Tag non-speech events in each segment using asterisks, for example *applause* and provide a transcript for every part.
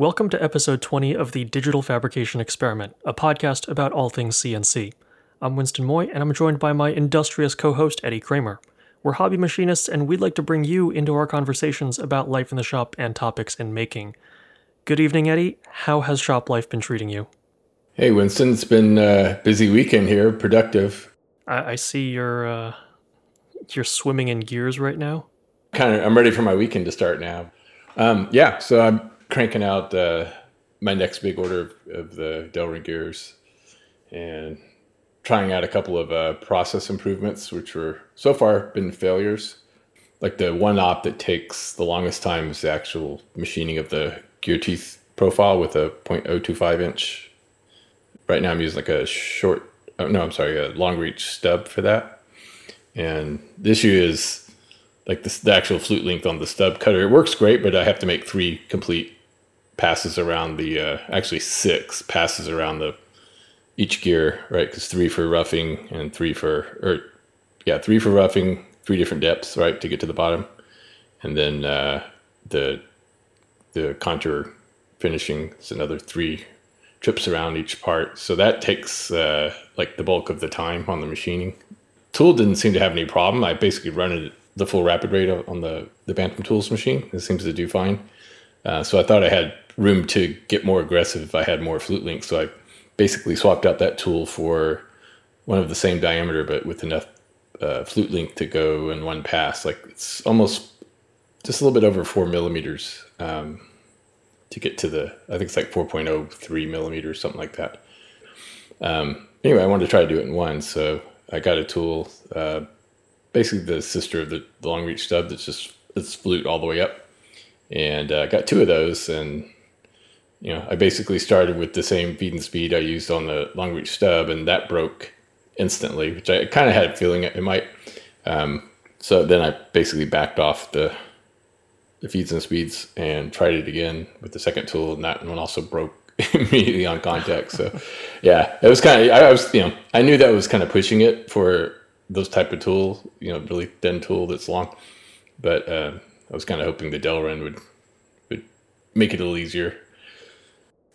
Welcome to episode 20 of the Digital Fabrication Experiment, a podcast about all things CNC. I'm Winston Moy, and I'm joined by my industrious co host, Eddie Kramer. We're hobby machinists, and we'd like to bring you into our conversations about life in the shop and topics in making. Good evening, Eddie. How has shop life been treating you? Hey, Winston. It's been a busy weekend here, productive. I, I see you're uh, you're swimming in gears right now. Kind of, I'm ready for my weekend to start now. Um, yeah, so I'm cranking out uh, my next big order of, of the Delrin gears and trying out a couple of uh, process improvements, which were so far been failures. Like the one op that takes the longest time is the actual machining of the gear teeth profile with a 0.025 inch. Right now, I'm using like a short, oh, no, I'm sorry, a long reach stub for that. And the issue is like the, the actual flute length on the stub cutter. It works great, but I have to make three complete passes around the, uh, actually six passes around the each gear, right? Because three for roughing and three for, or yeah, three for roughing, three different depths, right, to get to the bottom, and then uh, the the contour finishing is another three trips around each part. So that takes uh, like the bulk of the time on the machining. Tool didn't seem to have any problem. I basically run it the full rapid rate on the the Bantam Tools machine. It seems to do fine. Uh, so I thought I had room to get more aggressive if I had more flute links. So I basically swapped out that tool for one of the same diameter, but with enough uh, flute length to go in one pass. Like it's almost just a little bit over four millimeters um, to get to the, I think it's like 4.03 millimeters, something like that. Um, anyway, I wanted to try to do it in one. So I got a tool, uh, basically the sister of the, the long reach stub that's just, it's flute all the way up. And I uh, got two of those and you know, I basically started with the same feed and speed I used on the long reach stub, and that broke instantly, which I kind of had a feeling it might. Um, so then I basically backed off the the feeds and speeds and tried it again with the second tool, and that one also broke *laughs* immediately on contact. So yeah, it was kind of I was you know I knew that was kind of pushing it for those type of tool, you know, really thin tool that's long, but uh, I was kind of hoping the Delrin would would make it a little easier.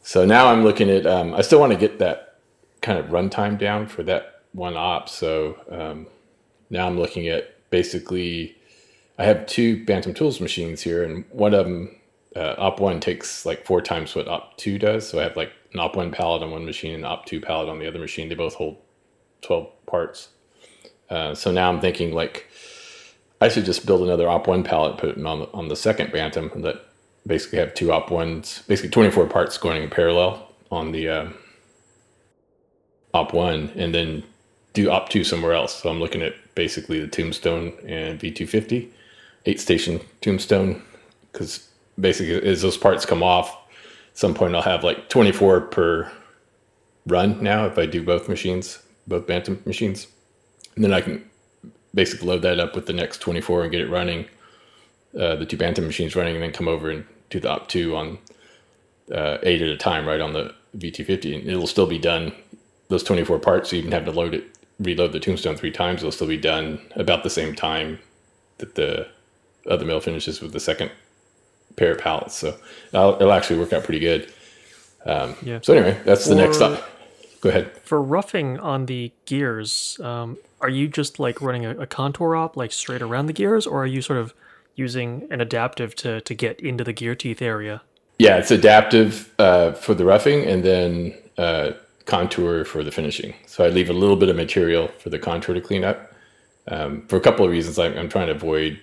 So now I'm looking at, um, I still want to get that kind of runtime down for that one op. So um, now I'm looking at basically, I have two Bantam Tools machines here, and one of them, uh, op one takes like four times what op two does. So I have like an op one pallet on one machine and op two pallet on the other machine. They both hold 12 parts. Uh, so now I'm thinking like, I should just build another op one pallet, put it on the, on the second Bantam, and let basically have two op ones, basically 24 parts going in parallel on the uh, op one, and then do op two somewhere else. So I'm looking at basically the Tombstone and V250, eight station Tombstone, because basically as those parts come off, at some point I'll have like 24 per run now if I do both machines, both Bantam machines. And then I can basically load that up with the next 24 and get it running, uh, the two Bantam machines running, and then come over and do the op two on uh, eight at a time, right on the V250, and it'll still be done. Those 24 parts, so you even have to load it, reload the tombstone three times. It'll still be done about the same time that the other mill finishes with the second pair of pallets. So it'll, it'll actually work out pretty good. Um, yeah. So anyway, that's the next step. Go ahead. For roughing on the gears, um, are you just like running a, a contour op like straight around the gears, or are you sort of using an adaptive to to get into the gear teeth area. Yeah, it's adaptive uh, for the roughing and then uh, contour for the finishing. So I leave a little bit of material for the contour to clean up. Um, for a couple of reasons, I'm, I'm trying to avoid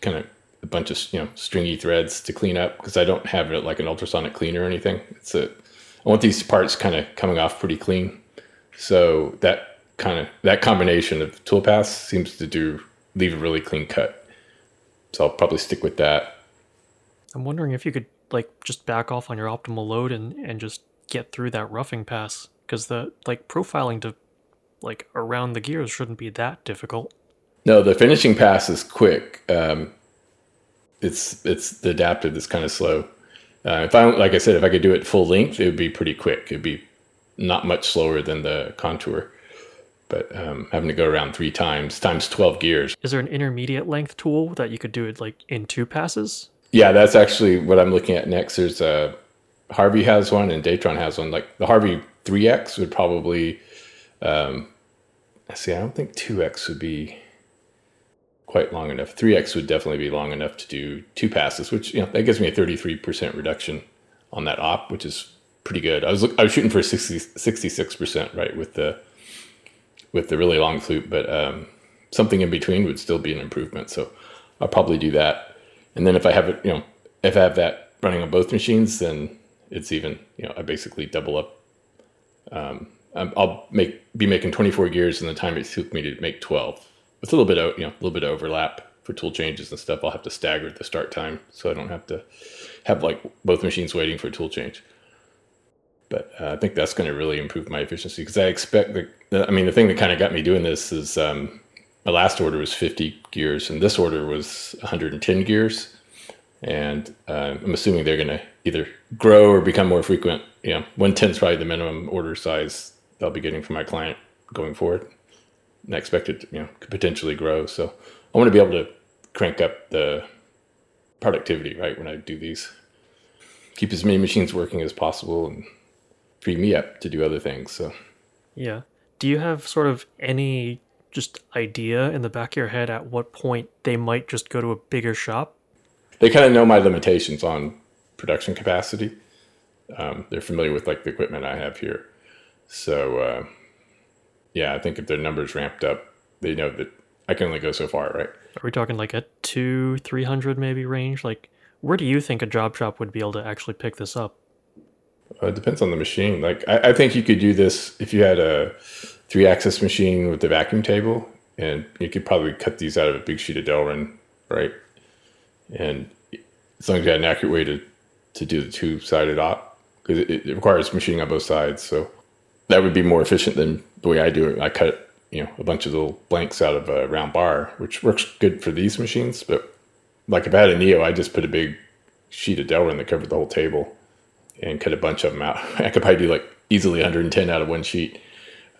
kind of a bunch of you know stringy threads to clean up because I don't have it like an ultrasonic cleaner or anything. It's a I want these parts kind of coming off pretty clean. So that kind of that combination of tool paths seems to do leave a really clean cut. So I'll probably stick with that. I'm wondering if you could like just back off on your optimal load and and just get through that roughing pass because the like profiling to like around the gears shouldn't be that difficult. No, the finishing pass is quick. Um, it's it's the adaptive that's kind of slow. Uh, if I like I said, if I could do it full length, it would be pretty quick. It'd be not much slower than the contour but um, having to go around three times times 12 gears. Is there an intermediate length tool that you could do it like in two passes? Yeah, that's actually what I'm looking at next. There's a Harvey has one and Datron has one. Like the Harvey 3X would probably, um, see, I don't think 2X would be quite long enough. 3X would definitely be long enough to do two passes, which, you know, that gives me a 33% reduction on that op, which is pretty good. I was, I was shooting for 60, 66%, right, with the, with the really long flute, but, um, something in between would still be an improvement. So I'll probably do that. And then if I have it, you know, if I have that running on both machines, then it's even, you know, I basically double up. Um, I'll make be making 24 gears in the time it took me to make 12 with a little bit of, you know, a little bit of overlap for tool changes and stuff. I'll have to stagger the start time so I don't have to have like both machines waiting for a tool change. But uh, I think that's going to really improve my efficiency because I expect the, I mean, the thing that kind of got me doing this is um, my last order was 50 gears and this order was 110 gears. And uh, i'm assuming they're going to either grow or become more frequent you know 110 is probably the minimum order size i'll be getting from my client going forward. And i expect it to, you know could potentially grow. So i want to be able to crank up the productivity right when i do these. Keep as many machines working as possible and free me up to do other things so yeah do you have sort of any just idea in the back of your head at what point they might just go to a bigger shop? They kind of know my limitations on production capacity. Um, they're familiar with like the equipment I have here, so uh, yeah, I think if their numbers ramped up, they know that I can only go so far, right? Are we talking like a two, three hundred maybe range? Like, where do you think a job shop would be able to actually pick this up? Uh, it depends on the machine. Like, I, I think you could do this if you had a three axis machine with the vacuum table, and you could probably cut these out of a big sheet of Delrin, right? And as long as you had an accurate way to, to do the two sided op, because it, it, requires machining on both sides. So that would be more efficient than the way I do it. I cut, you know, a bunch of little blanks out of a round bar, which works good for these machines. But like if I had a Neo, I just put a big sheet of Delrin that covered the whole table and cut a bunch of them out. *laughs* I could probably do like easily 110 out of one sheet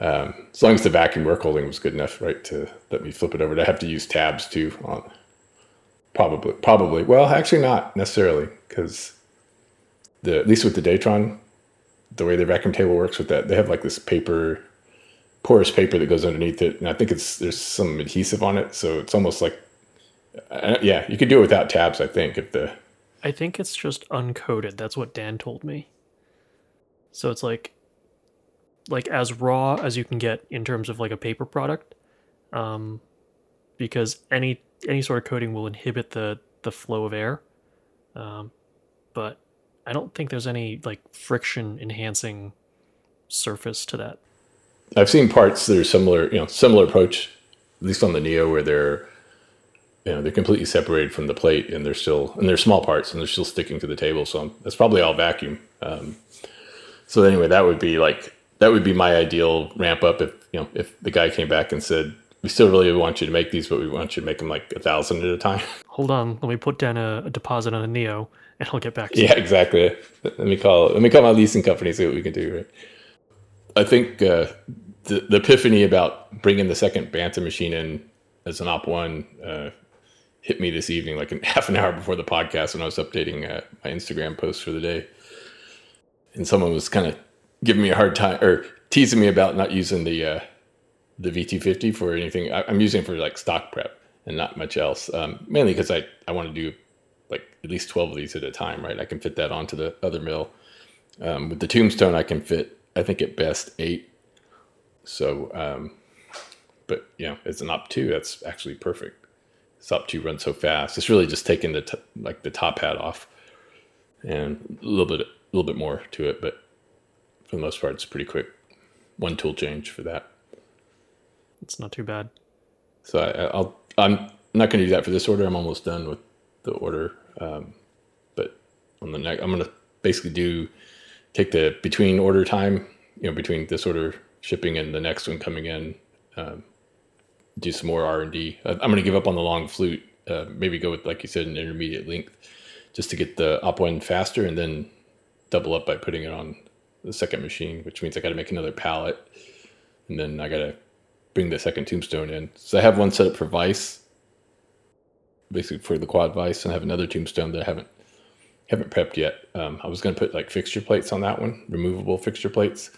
um, as long as the vacuum work holding was good enough, right, to let me flip it over. I have to use tabs too on probably, probably. Well, actually not necessarily because the at least with the Datron, the way the vacuum table works with that, they have like this paper, porous paper that goes underneath it, and I think it's there's some adhesive on it, so it's almost like, uh, yeah, you could do it without tabs. I think if the, I think it's just uncoated. That's what Dan told me. So it's like like as raw as you can get in terms of like a paper product um, because any any sort of coating will inhibit the the flow of air um, but i don't think there's any like friction enhancing surface to that i've seen parts that are similar you know similar approach at least on the neo where they're you know they're completely separated from the plate and they're still and they're small parts and they're still sticking to the table so that's probably all vacuum um, so anyway that would be like that would be my ideal ramp up if you know if the guy came back and said we still really want you to make these but we want you to make them like a thousand at a time *laughs* hold on let me put down a, a deposit on a neo and i'll get back to you. yeah you. exactly let me call let me call my leasing company see what we can do right i think uh, the, the epiphany about bringing the second Bantam machine in as an op one uh, hit me this evening like an *laughs* half an hour before the podcast when i was updating uh, my instagram post for the day and someone was kind of giving me a hard time or teasing me about not using the uh, the V250 for anything. I, am using it for like stock prep and not much else. Um, mainly because I I want to do like at least 12 of these at a time, right? I can fit that onto the other mill. Um, with the tombstone, I can fit I think at best eight. So, um, but yeah, it's an op two. That's actually perfect. This op two runs so fast. It's really just taking the t- like the top hat off and a little bit a little bit more to it, but for the most part, it's pretty quick. One tool change for that. It's not too bad. So I, will I'm not going to do that for this order. I'm almost done with the order. Um, but on the next, I'm going to basically do take the between order time, you know, between this order shipping and the next one coming in. Um, do some more R and D. I'm going to give up on the long flute. Uh, maybe go with like you said, an intermediate length, just to get the op one faster, and then double up by putting it on the second machine, which means I got to make another pallet, and then I got to bring the second tombstone in. So I have one set up for vice, basically for the quad vice, and I have another tombstone that I haven't haven't prepped yet. Um, I was going to put like fixture plates on that one, removable fixture plates,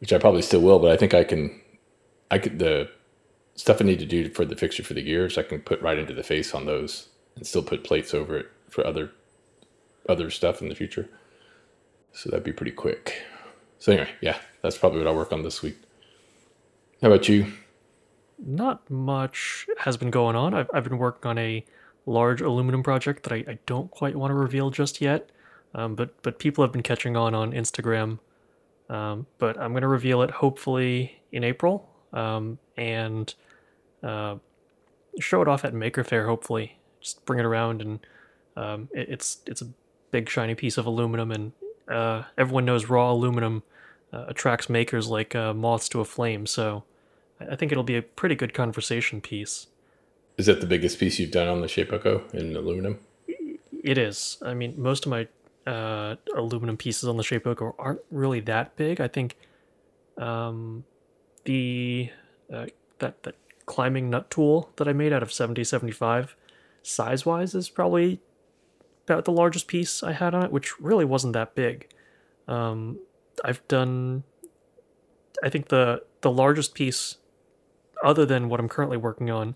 which I probably still will, but I think I can, I could, the stuff I need to do for the fixture for the gears, I can put right into the face on those and still put plates over it for other, other stuff in the future. So that'd be pretty quick. So anyway, yeah, that's probably what I'll work on this week. How about you? Not much has been going on. I've, I've been working on a large aluminum project that I, I don't quite want to reveal just yet. Um, but but people have been catching on on Instagram. Um, but I'm going to reveal it hopefully in April um, and uh, show it off at Maker Faire. Hopefully, just bring it around and um, it, it's it's a big shiny piece of aluminum and uh, everyone knows raw aluminum uh, attracts makers like uh, moths to a flame. So I think it'll be a pretty good conversation piece. Is that the biggest piece you've done on the Shapeoko in aluminum? It is. I mean, most of my uh, aluminum pieces on the Shapeoko aren't really that big. I think um, the uh, that that climbing nut tool that I made out of 7075 size wise is probably about the largest piece I had on it, which really wasn't that big. Um, I've done, I think the the largest piece, other than what I'm currently working on,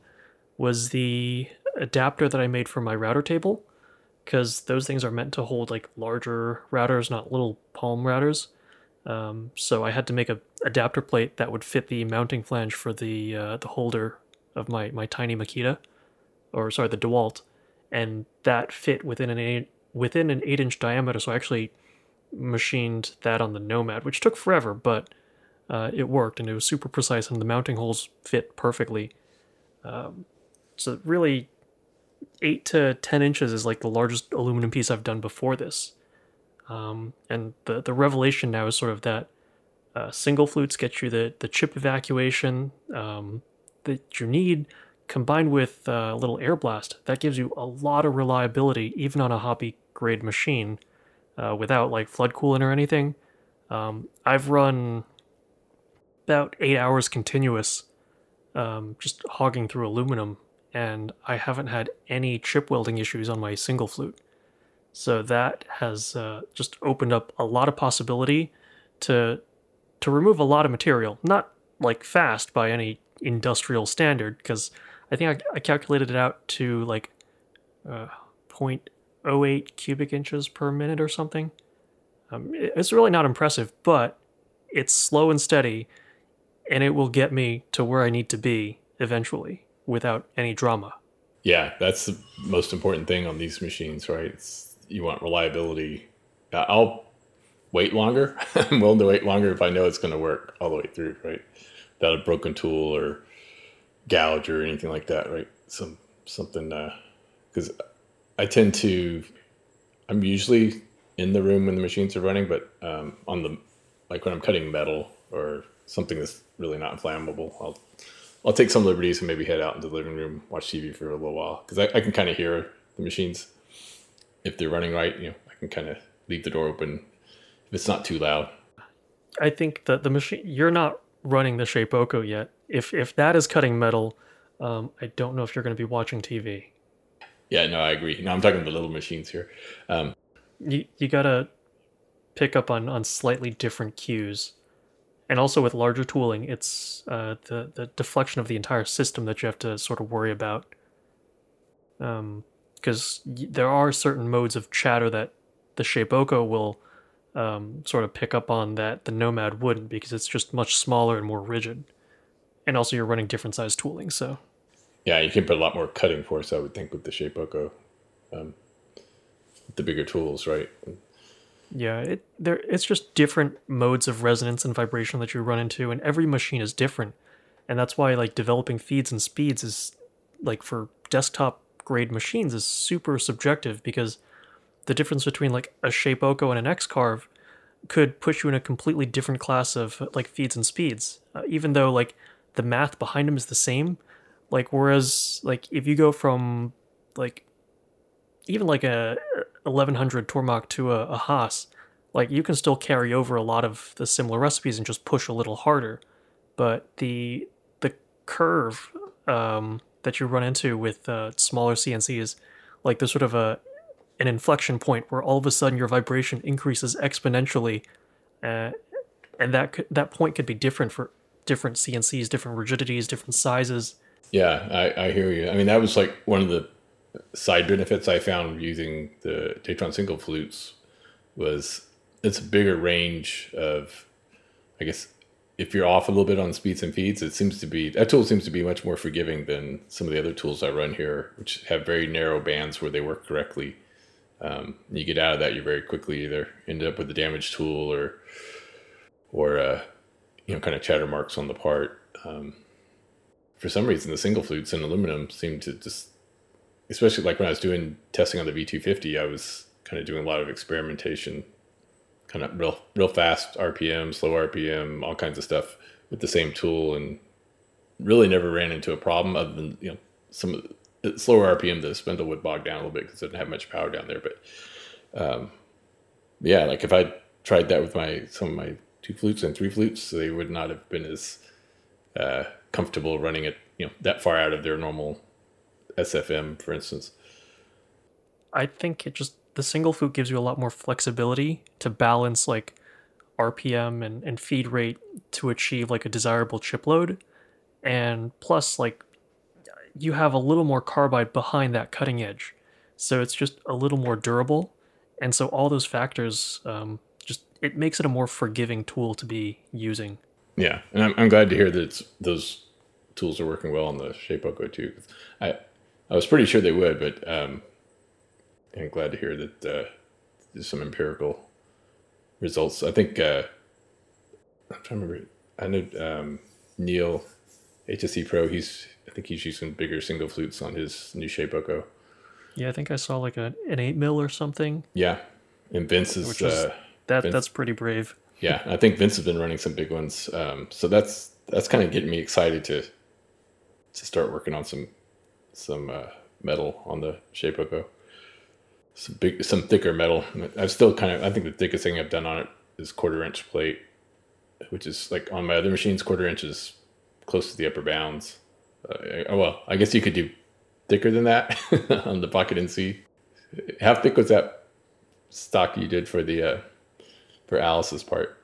was the adapter that I made for my router table, because those things are meant to hold like larger routers, not little palm routers. Um, so I had to make a adapter plate that would fit the mounting flange for the uh, the holder of my my tiny Makita, or sorry, the Dewalt, and that fit within an eight, within an eight inch diameter. So I actually machined that on the Nomad, which took forever, but uh, it worked and it was super precise, and the mounting holes fit perfectly. Um, so really, eight to ten inches is like the largest aluminum piece I've done before this. Um, and the the revelation now is sort of that uh, single flutes get you the the chip evacuation um, that you need, combined with uh, a little air blast. That gives you a lot of reliability, even on a hobby grade machine, uh, without like flood cooling or anything. Um, I've run about eight hours continuous, um, just hogging through aluminum and I haven't had any chip welding issues on my single flute. So that has uh, just opened up a lot of possibility to to remove a lot of material. Not like fast by any industrial standard, because I think I, I, calculated it out to like uh, 0.08 cubic inches per minute or something. Um, it's really not impressive, but it's slow and steady, and it will get me to where I need to be eventually without any drama. Yeah, that's the most important thing on these machines, right? It's, you want reliability. I'll wait longer. *laughs* I'm willing to wait longer if I know it's going to work all the way through, right? Without a broken tool or gouge or anything like that, right? Some something because uh, I tend to. I'm usually in the room when the machines are running, but um, on the like when I'm cutting metal or something that's really not flammable, I'll I'll take some liberties and maybe head out into the living room, watch TV for a little while because I, I can kind of hear the machines if they're running right. You know, I can kind of leave the door open if it's not too loud. I think that the machine you're not running the Shapeoko yet. If if that is cutting metal, um, I don't know if you're going to be watching TV. Yeah, no, I agree. No, I'm talking the little machines here. Um, you you gotta pick up on on slightly different cues and also with larger tooling, it's uh, the the deflection of the entire system that you have to sort of worry about. Because there are certain modes of chatter that the Shapeoko will um, sort of pick up on that the Nomad wouldn't, because it's just much smaller and more rigid. And also, you're running different size tooling, so. Yeah, you can put a lot more cutting force, I would think, with the Shapeoko. Um, the bigger tools, right? Yeah, it there it's just different modes of resonance and vibration that you run into, and every machine is different, and that's why like developing feeds and speeds is like for desktop grade machines is super subjective because the difference between like a shape Shapeoko and an X-Carve could push you in a completely different class of like feeds and speeds, uh, even though like the math behind them is the same. Like whereas like if you go from like even like a 1100 Tormach to a, a Haas, like you can still carry over a lot of the similar recipes and just push a little harder. But the the curve um, that you run into with uh, smaller CNCs, like there's sort of a an inflection point where all of a sudden your vibration increases exponentially, uh, and that could, that point could be different for different CNCs, different rigidities, different sizes. Yeah, I, I hear you. I mean, that was like one of the side benefits I found using the Datron single flutes was it's a bigger range of, I guess, if you're off a little bit on speeds and feeds, it seems to be that tool seems to be much more forgiving than some of the other tools I run here, which have very narrow bands where they work correctly. Um, you get out of that, you very quickly either end up with a damaged tool or, or uh, you know, kind of chatter marks on the part. Um, for some reason, the single flutes in aluminum seem to just, especially like when I was doing testing on the V250, I was kind of doing a lot of experimentation kind of real real fast RPM, slow RPM, all kinds of stuff with the same tool, and really never ran into a problem other than you know some slower RPM. The spindle would bog down a little bit because it didn't have much power down there. But um, yeah, like if I tried that with my some of my two flutes and three flutes, they would not have been as uh, comfortable running it you know that far out of their normal SFM, for instance. I think it just the single flute gives you a lot more flexibility to balance like RPM and, and feed rate to achieve like a desirable chip load. And plus, like, you have a little more carbide behind that cutting edge. So it's just a little more durable. And so all those factors, um, just it makes it a more forgiving tool to be using. Yeah. And I'm, I'm glad to hear that those tools are working well on the Shapeoko too. I, I was pretty sure they would, but um, and glad to hear that uh, there's some empirical results. I think uh, I'm trying to remember. I know um, Neil HSC Pro. He's I think he's using bigger single flutes on his new Shapeoko. Yeah, I think I saw like a, an eight mil or something. Yeah, and Vince is, is uh, that Vince, that's pretty brave. yeah, I think Vince has been running some big ones. Um, so that's that's kind of getting me excited to to start working on some some uh, metal on the Shapeoko some big, some thicker metal. I've still kind of, I think the thickest thing I've done on it is quarter inch plate, which is like on my other machines, quarter inch is close to the upper bounds. Uh, well, I guess you could do thicker than that *laughs* on the pocket NC. How thick was that stock you did for the uh, for Alice's part?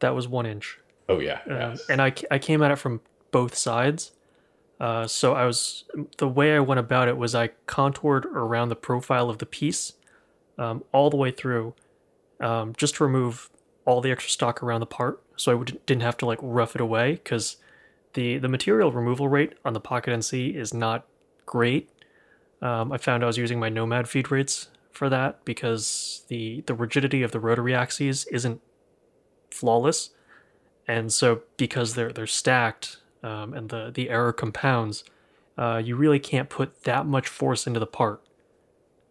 That was one inch. Oh yeah, um, and I I came at it from both sides. Uh, so I was the way I went about it was I contoured around the profile of the piece um, all the way through, um, just to remove all the extra stock around the part, so I would, didn't have to like rough it away because the the material removal rate on the Pocket NC is not great. Um, I found I was using my Nomad feed rates for that because the the rigidity of the rotary axes isn't flawless, and so because they're they're stacked um, and the, the error compounds, uh, you really can't put that much force into the part.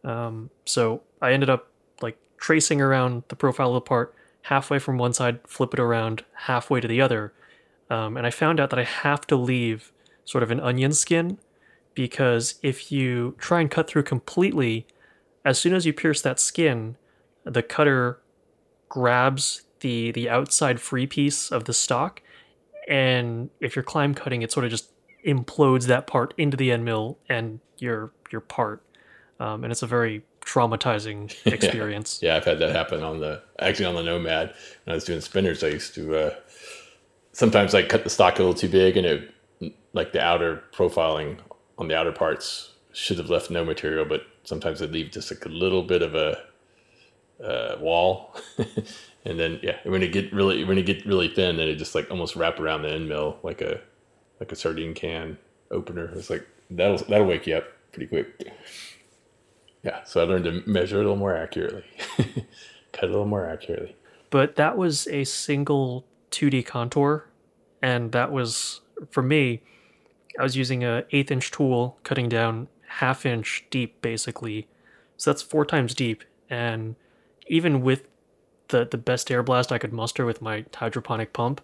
Um, so I ended up like tracing around the profile of the part halfway from one side, flip it around halfway to the other. Um, and I found out that I have to leave sort of an onion skin because if you try and cut through completely, as soon as you pierce that skin, the cutter grabs the the outside free piece of the stock and if you're climb cutting, it sort of just implodes that part into the end mill and your your part, um, and it's a very traumatizing *laughs* experience. yeah. yeah, I've had that happen on the actually on the Nomad when I was doing spinners. I used to uh, sometimes I cut the stock a little too big, and it like the outer profiling on the outer parts should have left no material, but sometimes they leave just like a little bit of a uh, wall, *laughs* and then yeah, when it get really when it get really thin, then it just like almost wrap around the end mill like a like a sardine can opener. It's like that'll that'll wake you up pretty quick. Yeah, so I learned to measure a little more accurately, *laughs* cut a little more accurately. But that was a single 2D contour, and that was for me. I was using a eighth inch tool, cutting down half inch deep, basically. So that's four times deep, and even with the the best air blast I could muster with my hydroponic pump,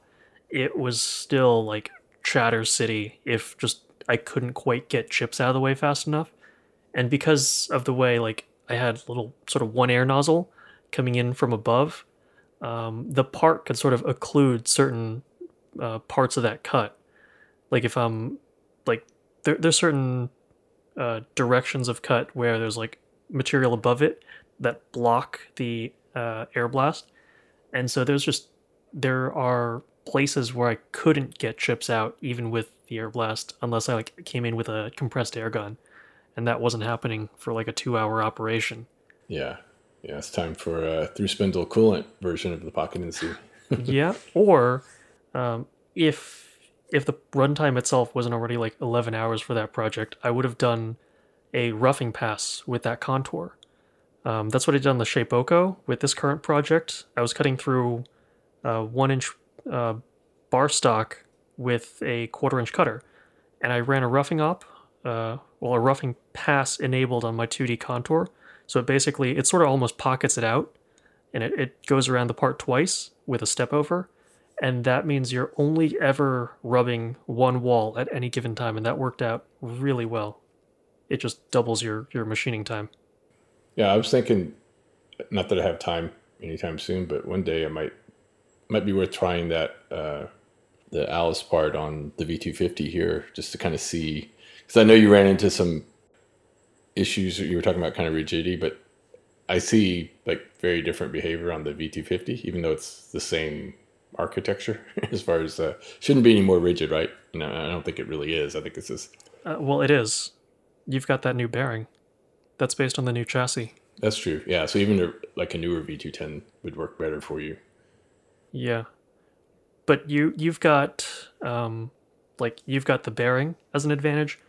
it was still like chatter city if just I couldn't quite get chips out of the way fast enough. And because of the way like I had little sort of one air nozzle coming in from above, um, the part could sort of occlude certain uh, parts of that cut. Like if I'm like there, there's certain uh, directions of cut where there's like material above it that block the uh, air blast, and so there's just there are places where I couldn't get chips out even with the air blast unless I like came in with a compressed air gun, and that wasn't happening for like a two hour operation. Yeah, yeah, it's time for a through spindle coolant version of the Pocket NC. *laughs* yeah, or um, if if the runtime itself wasn't already like 11 hours for that project, I would have done a roughing pass with that contour. Um, that's what I did on the Shapeoko with this current project. I was cutting through uh, one inch uh, bar stock with a quarter inch cutter, and I ran a roughing op, uh, well, a roughing pass enabled on my 2D contour. So it basically, it sort of almost pockets it out, and it, it goes around the part twice with a step over, and that means you're only ever rubbing one wall at any given time, and that worked out really well. It just doubles your your machining time. Yeah, I was thinking, not that I have time anytime soon, but one day I might might be worth trying that uh, the Alice part on the V250 here, just to kind of see, because I know you ran into some issues. You were talking about kind of rigidity, but I see like very different behavior on the V250, even though it's the same architecture *laughs* as far as uh, shouldn't be any more rigid, right? Know, I don't think it really is. I think it's just Uh, well, it is. You've got that new bearing. That's based on the new chassis. that's true. Yeah, so even a, like a newer V210 would work better for you. Yeah, but you you've got um, like you've got the bearing as an advantage,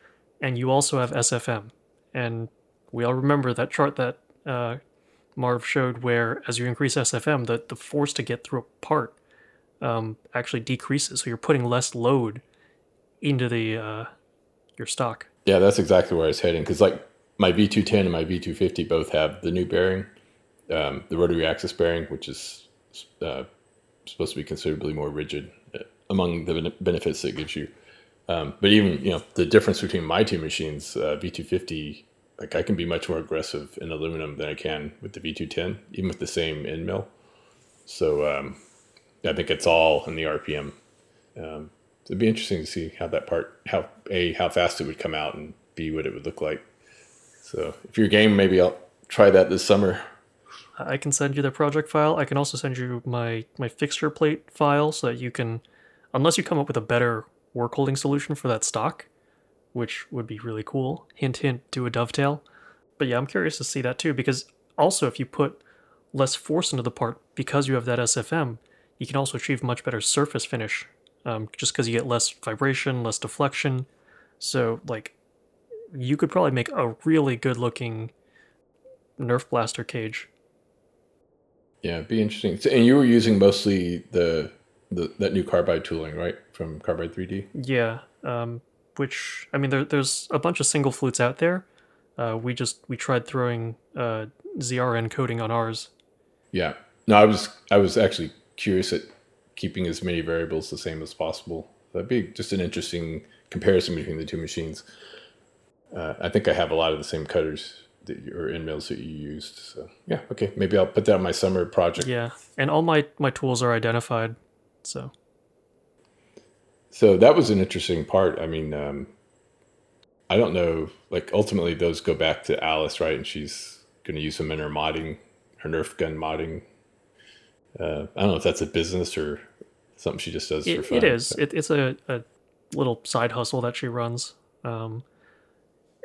and you also have SFM, and we all remember that chart that uh, Marv showed where as you increase SFM, the the force to get through a part um, actually decreases, so you're putting less load into the uh, your stock. Yeah, that's exactly where I was heading because like my V210 and my V250 both have the new bearing, um, the rotary axis bearing, which is uh, supposed to be considerably more rigid uh, among the ben- benefits it gives you. Um, but even you know the difference between my two machines, uh, V250, like I can be much more aggressive in aluminum than I can with the V210, even with the same end mill. So um, I think it's all in the RPM. Um, it'd be interesting to see how that part, how a how fast it would come out, and b what it would look like. So if you're game, maybe I'll try that this summer. I can send you the project file. I can also send you my my fixture plate file so that you can, unless you come up with a better work holding solution for that stock, which would be really cool. Hint, hint, do a dovetail. But yeah, I'm curious to see that too because also if you put less force into the part because you have that SFM, you can also achieve much better surface finish, um, just because you get less vibration, less deflection. So like, you could probably make a really good looking Nerf blaster cage Yeah, it'd be interesting. So, and you were using mostly the, the that new carbide tooling, right, from Carbide 3D. Yeah, um, which I mean, there, there's a bunch of single flutes out there. Uh, we just we tried throwing uh, ZRN coating on ours. Yeah. No, I was I was actually curious at keeping as many variables the same as possible. That'd be just an interesting comparison between the two machines. Uh, I think I have a lot of the same cutters that you, or end mills that you used. So yeah, okay, maybe I'll put that on my summer project. Yeah, and all my my tools are identified. So So that was an interesting part. I mean, um, I don't know. Like ultimately, those go back to Alice, right? And she's going to use them in her modding, her Nerf gun modding. Uh, I don't know if that's a business or something she just does for fun. it is. It, it's a, a little side hustle that she runs. Um,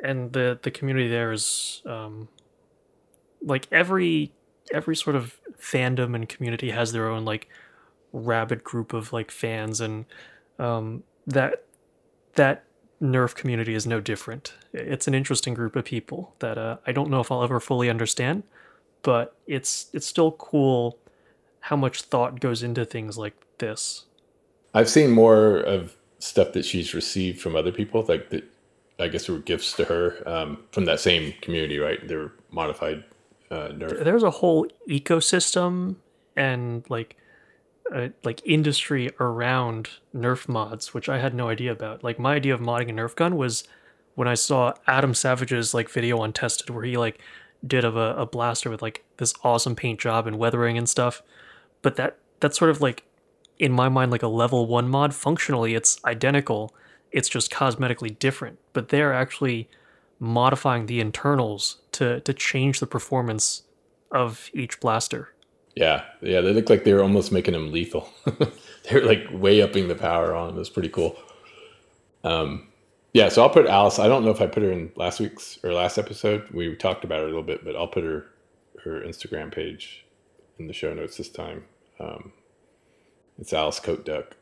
and the the community there is um, like every every sort of fandom and community has their own like rabid group of like fans and um, that that nerf community is no different it's an interesting group of people that uh, i don't know if i'll ever fully understand but it's it's still cool how much thought goes into things like this I've seen more of stuff that she's received from other people, like that. I guess were gifts to her um, from that same community, right? They were modified uh, Nerf. there's a whole ecosystem and like uh, like industry around Nerf mods, which I had no idea about. Like my idea of modding a Nerf gun was when I saw Adam Savage's like video on Tested, where he like did of a, a blaster with like this awesome paint job and weathering and stuff. But that that's sort of like in my mind like a level one mod. Functionally, it's identical. It's just cosmetically different. But they're actually modifying the internals to to change the performance of each blaster. Yeah, yeah, they look like they were almost making them lethal. *laughs* They're like way upping the power on. It's pretty cool. Um, yeah, so I'll put Alice. I don't know if I put her in last week's or last episode. We talked about her a little bit, but I'll put her her Instagram page in the show notes this time. Um, it's Alice Coatduck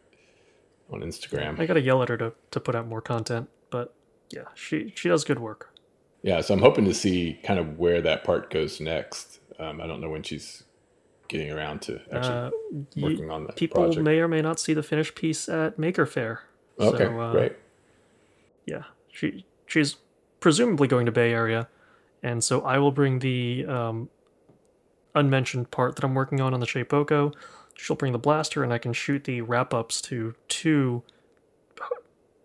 on Instagram. I gotta yell at her to, to put out more content, but yeah, she she does good work. Yeah, so I'm hoping to see kind of where that part goes next. Um, I don't know when she's getting around to actually Uh, working on that people project. may or may not see the finished piece at Maker Faire. okay, So, uh, great. Yeah, she she's presumably going to Bay Area, and so I will bring the um, unmentioned part that I'm working on on the Shapeoko. She'll bring the blaster, and I can shoot the wrap ups to two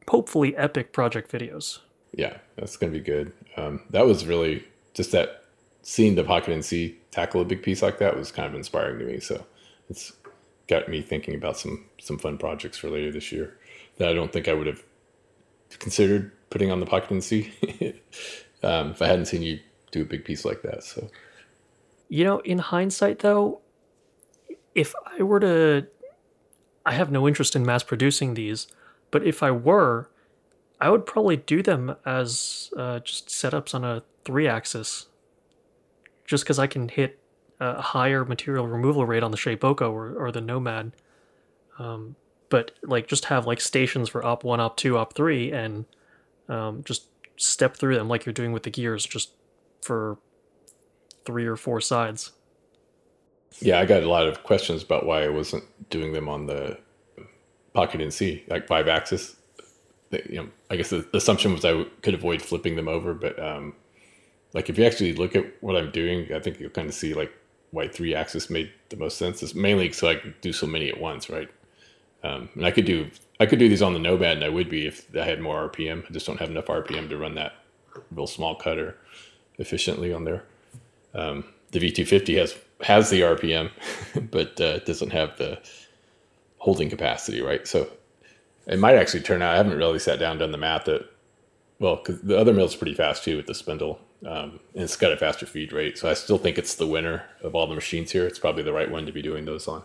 hopefully epic project videos. Yeah, that's gonna be good. Um, that was really just that seeing the Pocket NC tackle a big piece like that was kind of inspiring to me. So it's got me thinking about some some fun projects for later this year that I don't think I would have considered putting on the pocket and *laughs* see um, if I hadn't seen you do a big piece like that. So You know, in hindsight, though, if I were to, I have no interest in mass producing these, but if I were, I would probably do them as uh, just setups on a three axis, just because I can hit a higher material removal rate on the Shapeoko or, or the Nomad. Um, but like just have like stations for op one, op two, op three, and um, just step through them like you're doing with the gears, just for three or four sides. Yeah, I got a lot of questions about why I wasn't doing them on the Pocket NC like five axis. You know, I guess the, assumption was I could avoid flipping them over, but um, like if you actually look at what I'm doing, I think you'll kind of see like why three axis made the most sense. It's mainly so I can do so many at once, right? Um, and I could do I could do these on the Nomad, and I would be if I had more RPM. I just don't have enough RPM to run that real small cutter efficiently on there. Um, the V250 has has the RPM, *laughs* but uh, doesn't have the holding capacity, right? So it might actually turn out. I haven't really sat down done the math that well, because the other mill's pretty fast too with the spindle, um, and it's got a faster feed rate. So I still think it's the winner of all the machines here. It's probably the right one to be doing those on.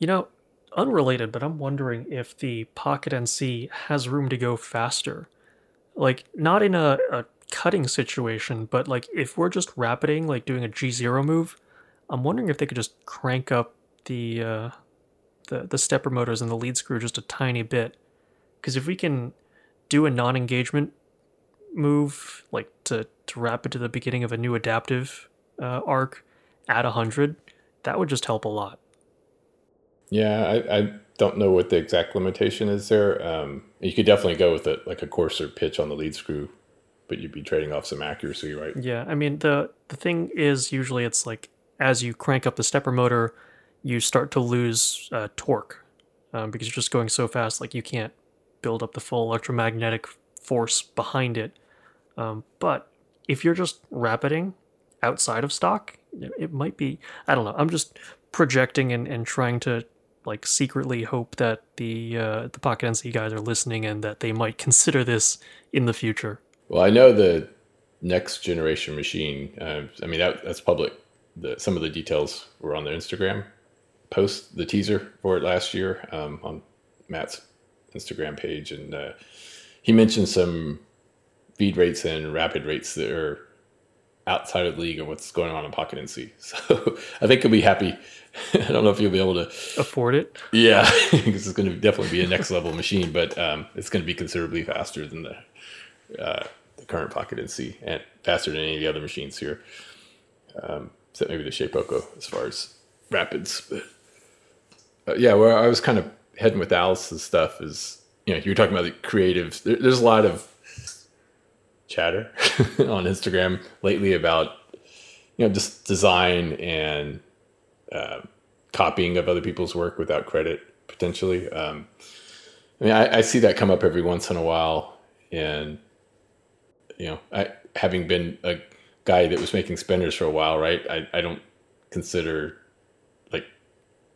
You know, unrelated, but I'm wondering if the Pocket NC has room to go faster. Like, not in a, a cutting situation, but like if we're just rapiding, like doing a G0 move, I'm wondering if they could just crank up the uh, the the stepper motors and the lead screw just a tiny bit. Because if we can do a non-engagement move, like to to rapid to the beginning of a new adaptive uh, arc at 100, that would just help a lot. Yeah, I, I don't know what the exact limitation is there. Um, you could definitely go with it like a coarser pitch on the lead screw, but you'd be trading off some accuracy, right? Yeah, I mean the the thing is usually it's like as you crank up the stepper motor, you start to lose uh, torque um, because you're just going so fast. Like you can't build up the full electromagnetic force behind it. Um, but if you're just rapiding outside of stock, it might be. I don't know. I'm just projecting and, and trying to like secretly hope that the uh, the Pocket NC guys are listening and that they might *laughs* consider this in the future. Well, I know the next generation machine. Uh, I mean, that that's public. The, some of the details were on their Instagram post, the teaser for it last year um, on Matt's Instagram page, and uh, he mentioned some feed rates and rapid rates that are outside of the league of what's going on in Pocket NC. *laughs* So I think he'll be happy. *laughs* I don't know if he'll be able to Afford it. yeah, *laughs* because it's going to definitely be a next level machine, but um, it's going to be considerably faster than the, uh, the current Pocket NC and faster than any of the other machines here. Um, except maybe the Shapeoko as far as rapids. But uh, yeah, where I was kind of heading with Alice's stuff is, you know, you were talking about the creative. There, there's a lot of chatter *laughs* on Instagram lately about, you know, just design and uh, copying of other people's work without credit potentially. Um, I mean, I, I see that come up every once in a while, and you know, I having been a guy that was making spinners for a while, right? I, I don't consider like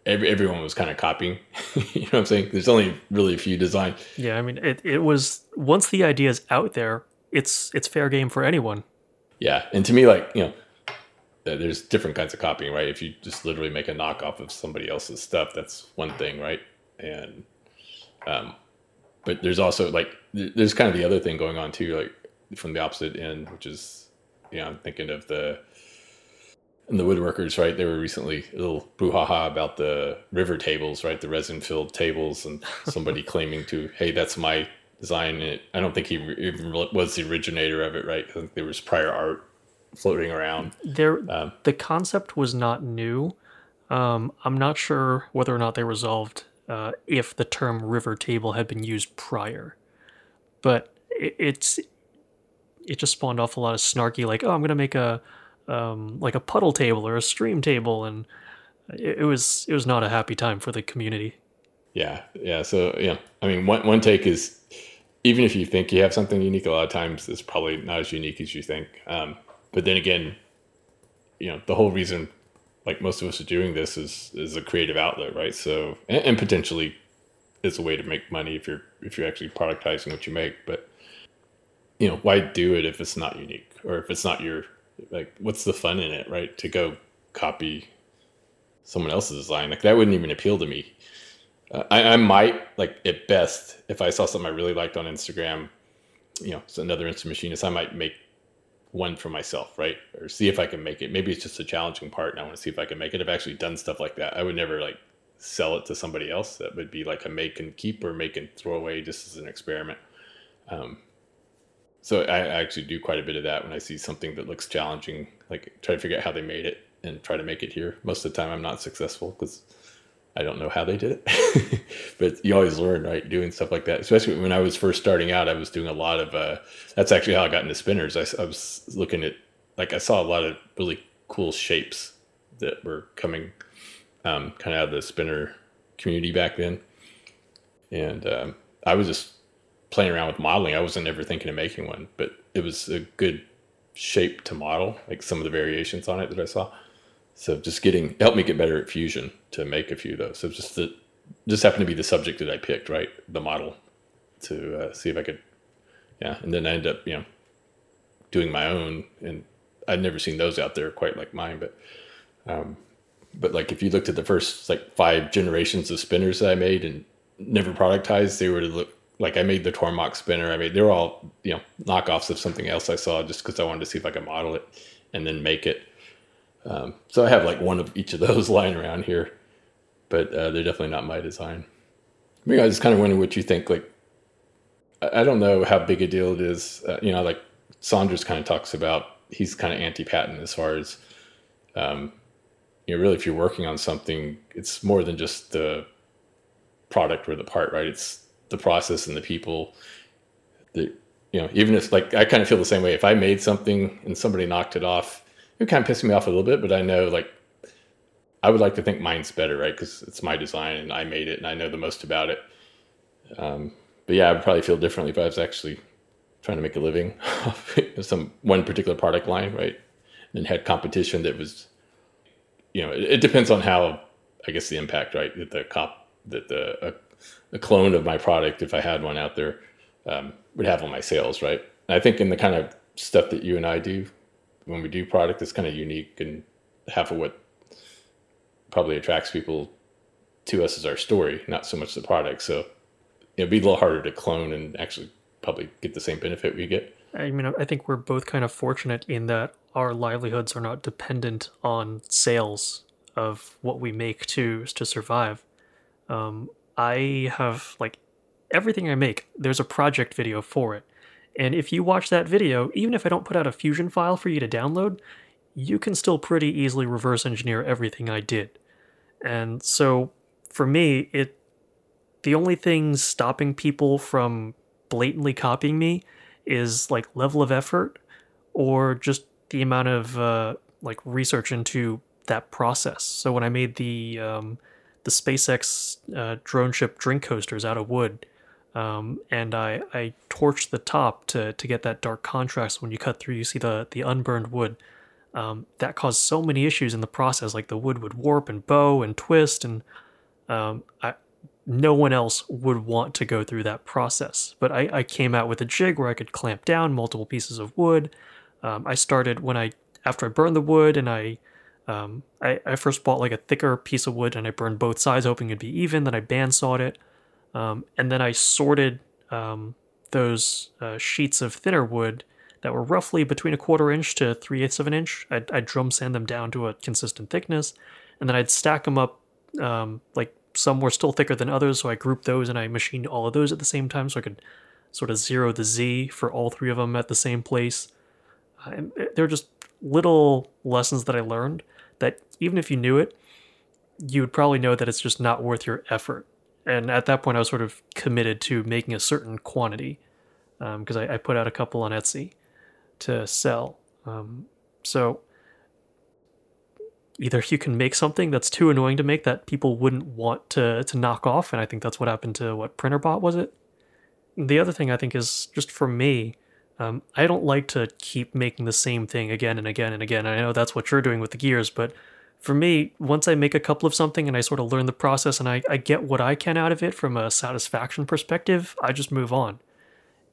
every, everyone was kind of copying. *laughs* you know what I'm saying? There's only really a few design. Yeah, I mean, it, it was once the idea is out there, it's it's fair game for anyone. Yeah, and to me, like you know, there's different kinds of copying, right? If you just literally make a knockoff of somebody else's stuff, that's one thing, right? And um, but there's also like there's kind of the other thing going on too, like from the opposite end, which is you know I'm thinking of the and the woodworkers, right? They were recently a little brouhaha about the river tables, right? The resin filled tables, and somebody *laughs* claiming to, hey, that's my design. And it, I don't think he even was the originator of it, right? I think there was prior art floating around. There, um, the concept was not new. Um, I'm not sure whether or not they resolved uh, if the term river table had been used prior, but it, it's it just spawned off a lot of snarky like, oh, I'm gonna make a um, like a puddle table or a stream table, and it, it was it was not a happy time for the community. Yeah, yeah. So yeah, I mean, one one take is even if you think you have something unique, a lot of times it's probably not as unique as you think. Um, but then again, you know, the whole reason like most of us are doing this is is a creative outlet, right? So and, and potentially it's a way to make money if you're if you're actually productizing what you make. But you know, why do it if it's not unique or if it's not your like what's the fun in it, right? To go copy someone else's design like that wouldn't even appeal to me. Uh, I, I might like at best if I saw something I really liked on Instagram, you know, it's another instant machinist. I might make one for myself, right? Or see if I can make it. Maybe it's just a challenging part and I want to see if I can make it. I've actually done stuff like that. I would never like sell it to somebody else. That would be like a make and keep or make and throw away just as an experiment. Um, so I, actually do quite a bit of that when I see something that looks challenging, like try to figure out how they made it and try to make it here. Most of the time I'm not successful because I don't know how they did it, *laughs* but you always learn, right? Doing stuff like that, especially when I was first starting out, I was doing a lot of. Uh, that's actually how I got into spinners. I, I, was looking at, like, I saw a lot of really cool shapes that were coming, um, kind of out of the spinner community back then, and um, I was just playing around with modeling. I wasn't ever thinking of making one, but it was a good shape to model, like some of the variations on it that I saw. So just getting helped me get better at fusion to make a few of those. So just the just happened to be the subject that I picked, right? The model to uh, see if I could, yeah. And then I end up, you know, doing my own, and I'd never seen those out there quite like mine. But, um, but like if you looked at the first like five generations of spinners that I made and never productized, they to look like I made the Tormach spinner. I mean, they were all you know knockoffs of something else I saw just because I wanted to see if I could model it and then make it. Um, so I have like one of each of *laughs* those lying around here, but uh, they're definitely not my design. I mean, I just kind of wondering what you think. Like, I don't know how big a deal it is. Uh, you know, like Saunders kind of talks about, he's kind of anti-patent as far as, um, you know, really if you're working on something, it's more than just the product or the part, right? It's the process and the people that, you know, even if like, I kind of feel the same way. If I made something and somebody knocked it off, it kind of pissed me off a little bit, but I know like I would like to think mine's better, right? Because it's my design and I made it and I know the most about it. Um, but yeah, I would probably feel differently if I was actually trying to make a living *laughs* off some one particular product line, right? And had competition that was, you know, it, it depends on how I guess the impact, right? That the cop that the a, clone of my product, if I had one out there, um, would have on my sales, right? And I think in the kind of stuff that you and I do, when we do product that's kind of unique and half of what probably attracts people to us is our story, not so much the product. So it'd be a little harder to clone and actually probably get the same benefit we get. I mean, I think we're both kind of fortunate in that our livelihoods are not dependent on sales of what we make to to survive. Um, I have like everything I make. There's a project video for it, and if you watch that video, even if I don't put out a Fusion file for you to download, you can still pretty easily reverse engineer everything I did. And so for me, it the only thing stopping people from blatantly copying me is like level of effort or just the amount of uh, like research into that process. So when I made the um, the SpaceX uh, drone ship drink coasters out of wood, um, and I, I torched the top to, to get that dark contrast. When you cut through, you see the, the unburned wood. Um, that caused so many issues in the process, like the wood would warp and bow and twist, and um, I, no one else would want to go through that process. But I, I, came out with a jig where I could clamp down multiple pieces of wood, Um, I started when I after I burned the wood and I, um, I I first bought like a thicker piece of wood and I burned both sides hoping it'd be even. Then I bandsawed it, um, and then I sorted um, those uh, sheets of thinner wood that were roughly between a quarter inch to three eighths of an inch. I'd, I'd drum sand them down to a consistent thickness, and then I'd stack them up. Um, like some were still thicker than others, so I grouped those and I machined all of those at the same time, so I could sort of zero the Z for all three of them at the same place. Uh, they're just little lessons that I learned that even if you knew it, you would probably know that it's just not worth your effort. And at that point, I was sort of committed to making a certain quantity because um, I, I, put out a couple on Etsy to sell. Um, so either you can make something that's too annoying to make that people wouldn't want to to knock off, and I think that's what happened to what Printerbot was it. The other thing I think is just for me, um, I don't like to keep making the same thing again and again and again. I know that's what you're doing with the gears, but for me, once I make a couple of something and I sort of learn the process and I, I get what I can out of it from a satisfaction perspective, I just move on.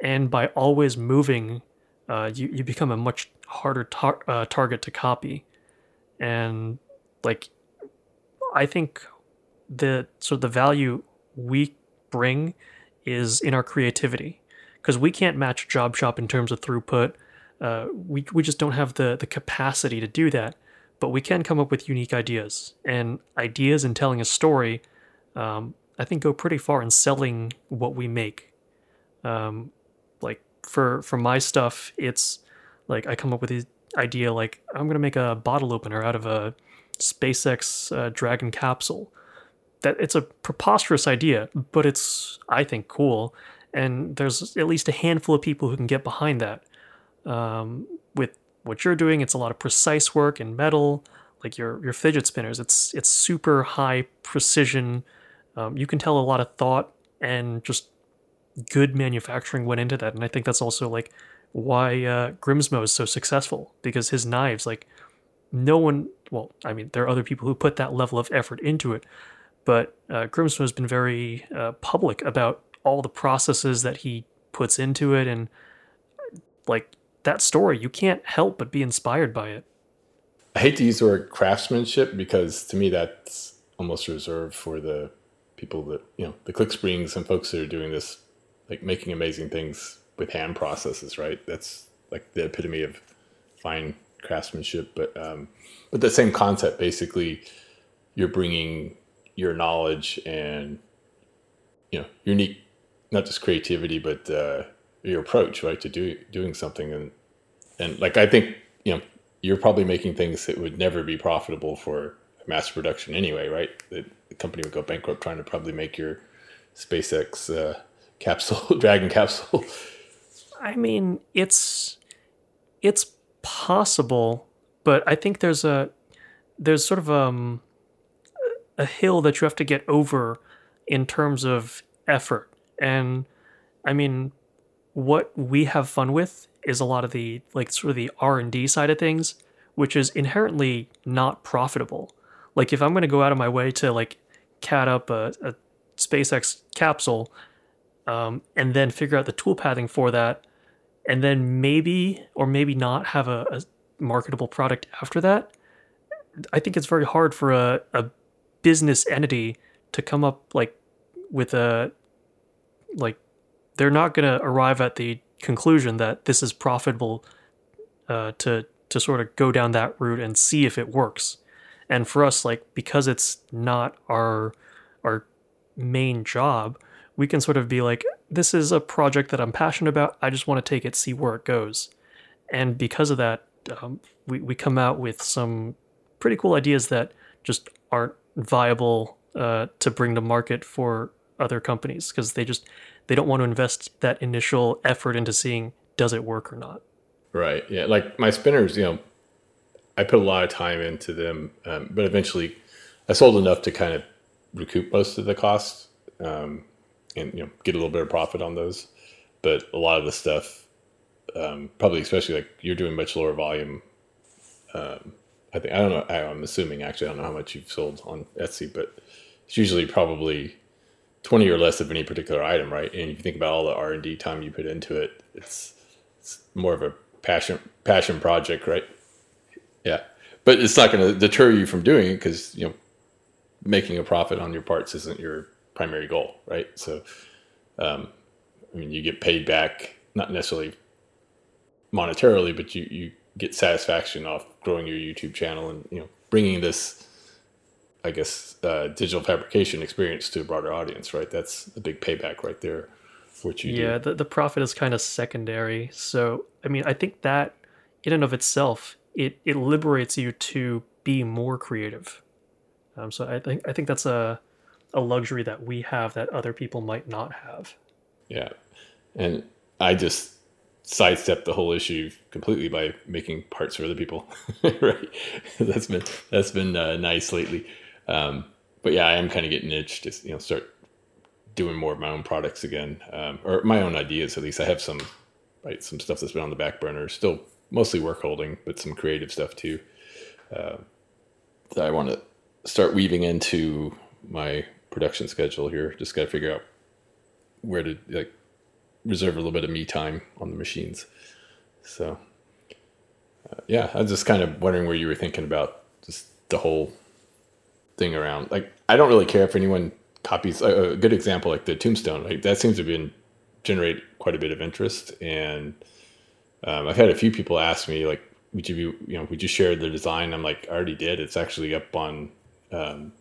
And by always moving, uh, you, you become a much harder tar- uh, target to copy. And like, I think the sort of the value we bring is in our creativity because we can't match Job Shop in terms of throughput. Uh, we, we just don't have the, the capacity to do that, but we can come up with unique ideas. And ideas and telling a story, um, I think, go pretty far in selling what we make. Um, like for for my stuff, it's like I come up with the idea like I'm gonna make a bottle opener out of a SpaceX uh, Dragon capsule that it's a preposterous idea, but it's I think cool, and there's at least a handful of people who can get behind that. Um, with what you're doing, it's a lot of precise work in metal, like your your fidget spinners. It's it's super high precision. Um, you can tell a lot of thought and just good manufacturing went into that, and I think that's also like why uh, Grimsmo is so successful because his knives, like no one. Well, I mean, there are other people who put that level of effort into it, but uh, Grimsmo has been very uh, public about all the processes that he puts into it, and like that story, you can't help but be inspired by it. I hate to use the word craftsmanship because to me that's almost reserved for the people that you know the Clicksprings and folks that are doing this, like making amazing things with hand processes. Right, that's like the epitome of fine craftsmanship. But um, but the same concept basically, you're bringing your knowledge and you know unique not just creativity but uh, your approach right to do, doing something. And and like i think you know you're probably making things that would never be profitable for mass production anyway right? The, the company would go bankrupt trying to probably make your spacex uh, *laughs* capsule *laughs* dragon capsule. I mean it's it's possible but i think there's a there's sort of um a hill that you have to get over in terms of effort. And I mean, what we have fun with is a lot of the like sort of the R&D side of things, which is inherently not profitable. Like if I'm going to go out of my way to like CAD up a, a SpaceX capsule um, and then figure out the tool pathing for that and then maybe or maybe not have a, a marketable product after that, I think it's very hard for a, a business entity to come up like with a like they're not going to arrive at the conclusion that this is profitable uh, to to sort of go down that route and see if it works. And for us, like because it's not our our main job, we can sort of be like, this is a project that I'm passionate about. I just want to take it, see where it goes. And because of that, um, we we come out with some pretty cool ideas that just aren't viable uh, to bring to market for other companies because they just they don't want to invest that initial effort into seeing does it work or not. Right. Yeah. Like my spinners, you know, I put a lot of time into them, um, but eventually I sold enough to kind of recoup most of the cost um, and you know get a little bit of profit on those. But a lot of the stuff, um, probably especially like you're doing much lower volume um, I think I don't know. I'm assuming actually I don't know how much you've sold on Etsy, but it's usually probably twenty or less of any particular item, right? And if you think about all the R and D time you put into it, it's it's more of a passion passion project, right? Yeah, but it's not going to deter you from doing it because you know making a profit on your parts isn't your primary goal, right? So, um, I mean, you get paid back not necessarily monetarily, but you you get satisfaction off growing your YouTube channel and you know bringing this, I guess, uh, digital fabrication experience to a broader audience, right? That's a big payback right there. For what you yeah, do. the, the profit is kind of secondary. So, I mean, I think that in and of itself, it, it liberates you to be more creative. Um, so I think I think that's a a luxury that we have that other people might not have. Yeah, and I just sidestep the whole issue completely by making parts for other people. *laughs* right, that's been that's been uh, nice lately. Um, but yeah, I am kind of getting itched to you know start doing more of my own products again, um, or my own ideas. At least I have some right some stuff that's been on the back burner. Still mostly work holding, but some creative stuff too. Uh, that I want to start weaving into my production schedule here. Just got to figure out where to like reserve a little bit of me time on the machines. So, uh, yeah, I was just kind of wondering where you were thinking about just the whole thing around. Like, I don't really care if anyone copies a, a good example like the Tombstone. Like that seems to be generate quite a bit of interest, and um, I've had a few people ask me like, "Would you be, you know, would you share the design?" I'm like, "I already did. It's actually up on um,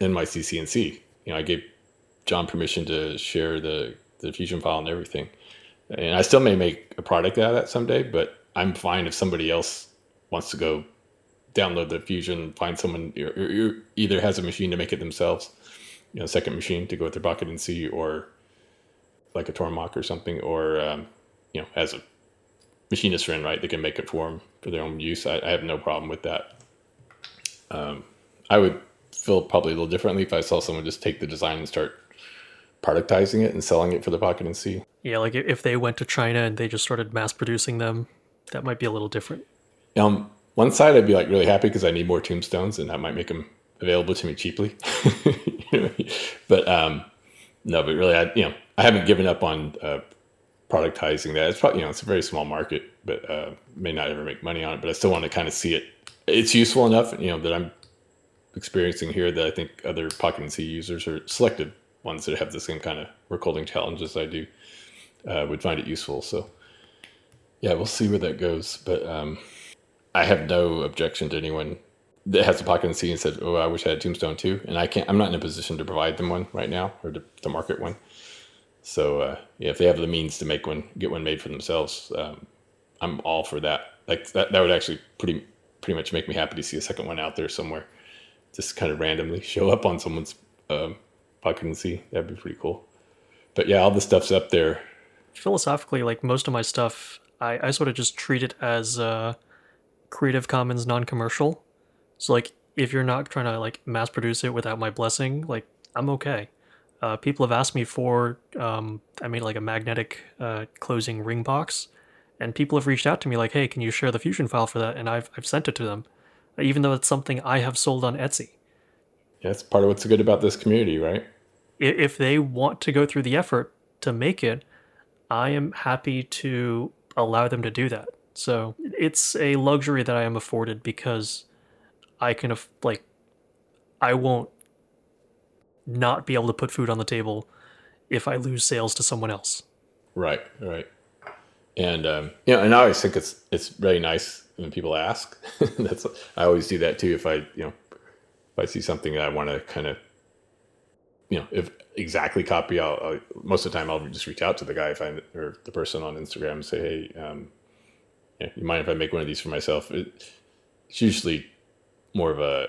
CNC. You know, I gave John permission to share the the fusion file and everything. And I still may make a product out of that someday, but I'm fine if somebody else wants to go download the fusion, find someone who either has a machine to make it themselves, you know, second machine to go with their Pocket NC, or like a Tormach or something, or um, you know, as a machinist friend, right? They can make it for them for their own use. I, I have no problem with that. Um, I would feel probably a little differently if I saw someone just take the design and start productizing it and selling it for the Pocket NC. Yeah, like if they went to China and they just started mass producing them, that might be a little different. Um, one side I'd be like really happy because I need more tombstones and that might make them available to me cheaply. *laughs* but um, no, but really, I you know I haven't given up on uh, productizing that. It's probably you know it's a very small market, but uh, may not ever make money on it. But I still want to kind of see it. It's useful enough, you know, that I'm experiencing here that I think other Pocket NC users or selected ones that have the same kind of work holding challenges I do uh, would find it useful. So yeah, we'll see where that goes. But um, I have no objection to anyone that has a Pocket NC and said, "Oh, I wish I had Tombstone too." And I can't. I'm not in a position to provide them one right now or to, to market one. So uh, yeah, if they have the means to make one, get one made for themselves, um, I'm all for that. Like that, that would actually pretty pretty much make me happy to see a second one out there somewhere, just kind of randomly *laughs* show up on someone's um, Pocket NC. That'd be pretty cool. But yeah, all the stuff's up there. Philosophically, like most of my stuff, I, I sort of just treat it as uh, Creative Commons non-commercial. So like, if you're not trying to like mass produce it without my blessing, like I'm okay. Uh, people have asked me for um, I made like a magnetic uh, closing ring box, and people have reached out to me like, "Hey, can you share the fusion file for that?" And I've I've sent it to them, even though it's something I have sold on Etsy. Yeah, that's part of what's good about this community, right? If they want to go through the effort to make it, I am happy to allow them to do that. So it's a luxury that I am afforded because I can like I won't not be able to put food on the table if I lose sales to someone else. Right, right. And um, you know, and I always think it's it's really nice when people ask. *laughs* That's I always do that too. If I you know if I see something that I want to kind of you know if exactly copy, I'll, I'll, most of the time I'll just reach out to the guy if I or the person on Instagram and say, hey, um, you mind if I make one of these for myself? It, it's usually more of a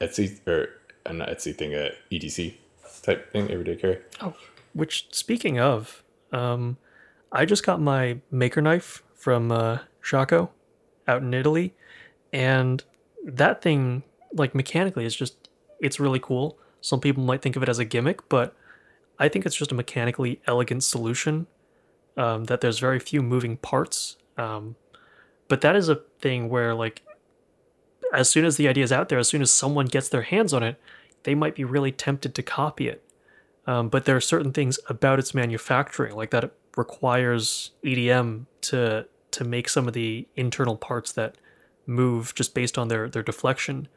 EDC or an EDC thing, a EDC type thing, everyday carry. Oh, which speaking of, um, I just got my maker knife from uh, Shako out in Italy, and that thing, like mechanically, is just it's really cool. Some people might think of it as a gimmick, but I think it's just a mechanically elegant solution. Um, that there's very few moving parts. Um, but that is a thing where like as soon as the idea is out there, as soon as someone gets their hands on it, they might be really tempted to copy it. Um, but there are certain things about its manufacturing, like that it requires EDM to to make some of the internal parts that move just based on their their deflection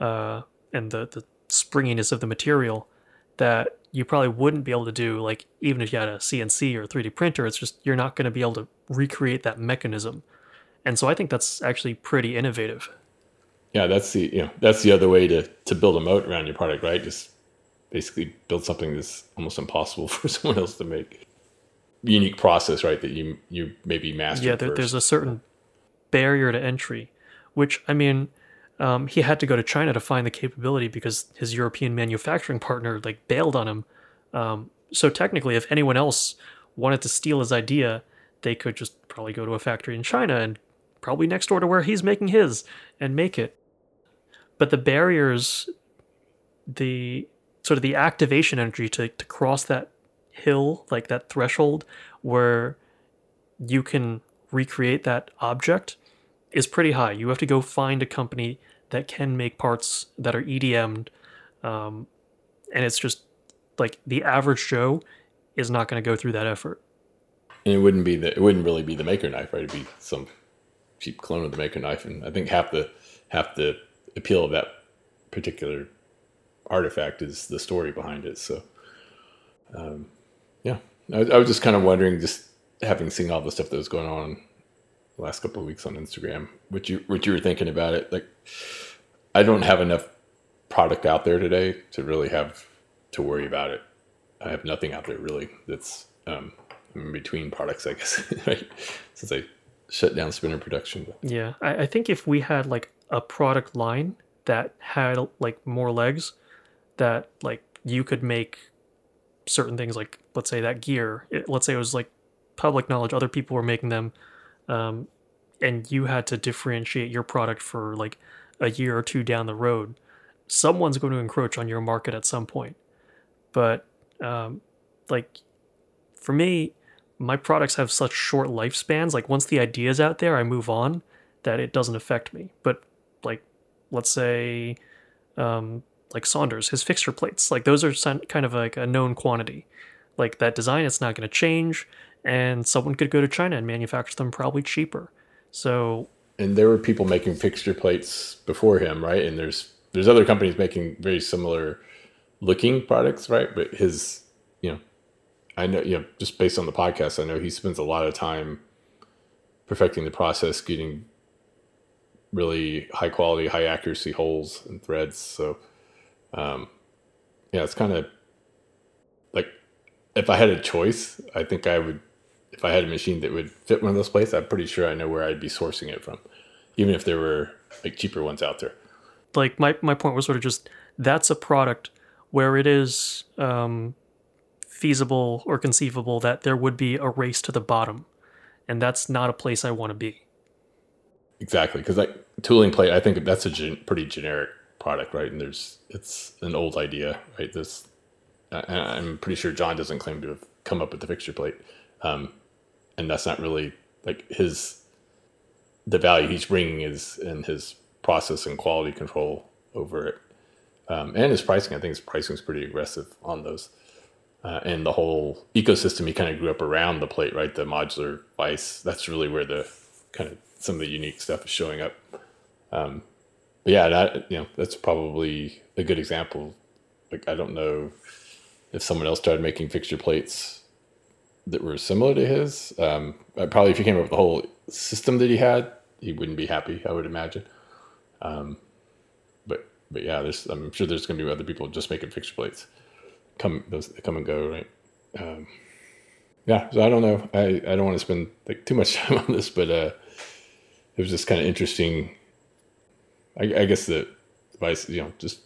uh, and the the springiness of the material that you probably wouldn't be able to do like even if you had a CNC or a 3D printer it's just you're not going to be able to recreate that mechanism and so I think that's actually pretty innovative. Yeah that's the you know that's the other way to to build a moat around your product right? Just basically build something that's almost impossible *laughs* for someone else to make. Unique process right that you you maybe master yeah there, there's a certain barrier to entry which i mean um, he had to go to china to find the capability because his european manufacturing partner like bailed on him. Um, so technically if anyone else wanted to steal his idea they could just probably go to a factory in china and probably next door to where he's making his and make it but the barriers the sort of the activation energy to, to cross that hill, like that threshold where you can recreate that object is pretty high. You have to go find a company that can make parts that are EDM'd. Um, and it's just like the average Joe is not going to go through that effort. And it wouldn't be the it wouldn't really be the maker knife, right? It'd be some cheap clone of the maker knife. And I think half the half the appeal of that particular artifact is the story behind it. So, um, yeah, I, I, was just kind of wondering, just having seen all the stuff that was going on the last couple of weeks on Instagram, what you what you were thinking about it. Like, I don't have enough product out there today to really have to worry about it. I have nothing out there really that's um, in between products, I guess, *laughs* right? Since I shut down spinner production. Yeah, I, I think if we had like a product line that had like more legs, that like you could make certain things like let's say that gear it, let's say it was like public knowledge other people were making them um, and you had to differentiate your product for like a year or two down the road someone's going to encroach on your market at some point but um, like for me my products have such short lifespans like once the idea is out there i move on that it doesn't affect me but like let's say um, like Saunders, his fixture plates, like those are kind of like a known quantity. Like that design, it's not going to change, and someone could go to China and manufacture them probably cheaper. So, and there were people making fixture plates before him, right? And there's there's other companies making very similar looking products, right? But his, you know, I know, you know, just based on the podcast, I know he spends a lot of time perfecting the process, getting really high quality, high accuracy holes and threads. So um, yeah, it's kind of like if I had a choice, I think I would. If I had a machine that would fit one of those plates, I'm pretty sure I know where I'd be sourcing it from, even if there were like cheaper ones out there. Like my my point was sort of just that's a product where it is um, feasible or conceivable that there would be a race to the bottom, and that's not a place I want to be. Exactly, because like tooling plate, I think that's a gen- pretty generic product, right? And there's it's an old idea, right? This I'm pretty sure John doesn't claim to have come up with the fixture plate, um, and that's not really like his the value he's bringing is in his process and quality control over it, um, and his pricing. I think his pricing is pretty aggressive on those. Uh, and the whole ecosystem he kind of grew up around the plate, right? The modular vice. That's really where the kind of some of the unique stuff is showing up. Um, but yeah, that you know that's probably a good example. Like I don't know if someone else started making fixture plates that were similar to his. Um, probably if he came up with the whole system that he had, he wouldn't be happy. I would imagine. Um, but but yeah, there's I'm sure there's going to be other people just making fixture plates. Come those come and go, right? Um, yeah, so I don't know. I, I don't want to spend like too much *laughs* time on this, but uh, it was just kind of interesting I, I guess the advice, you know, just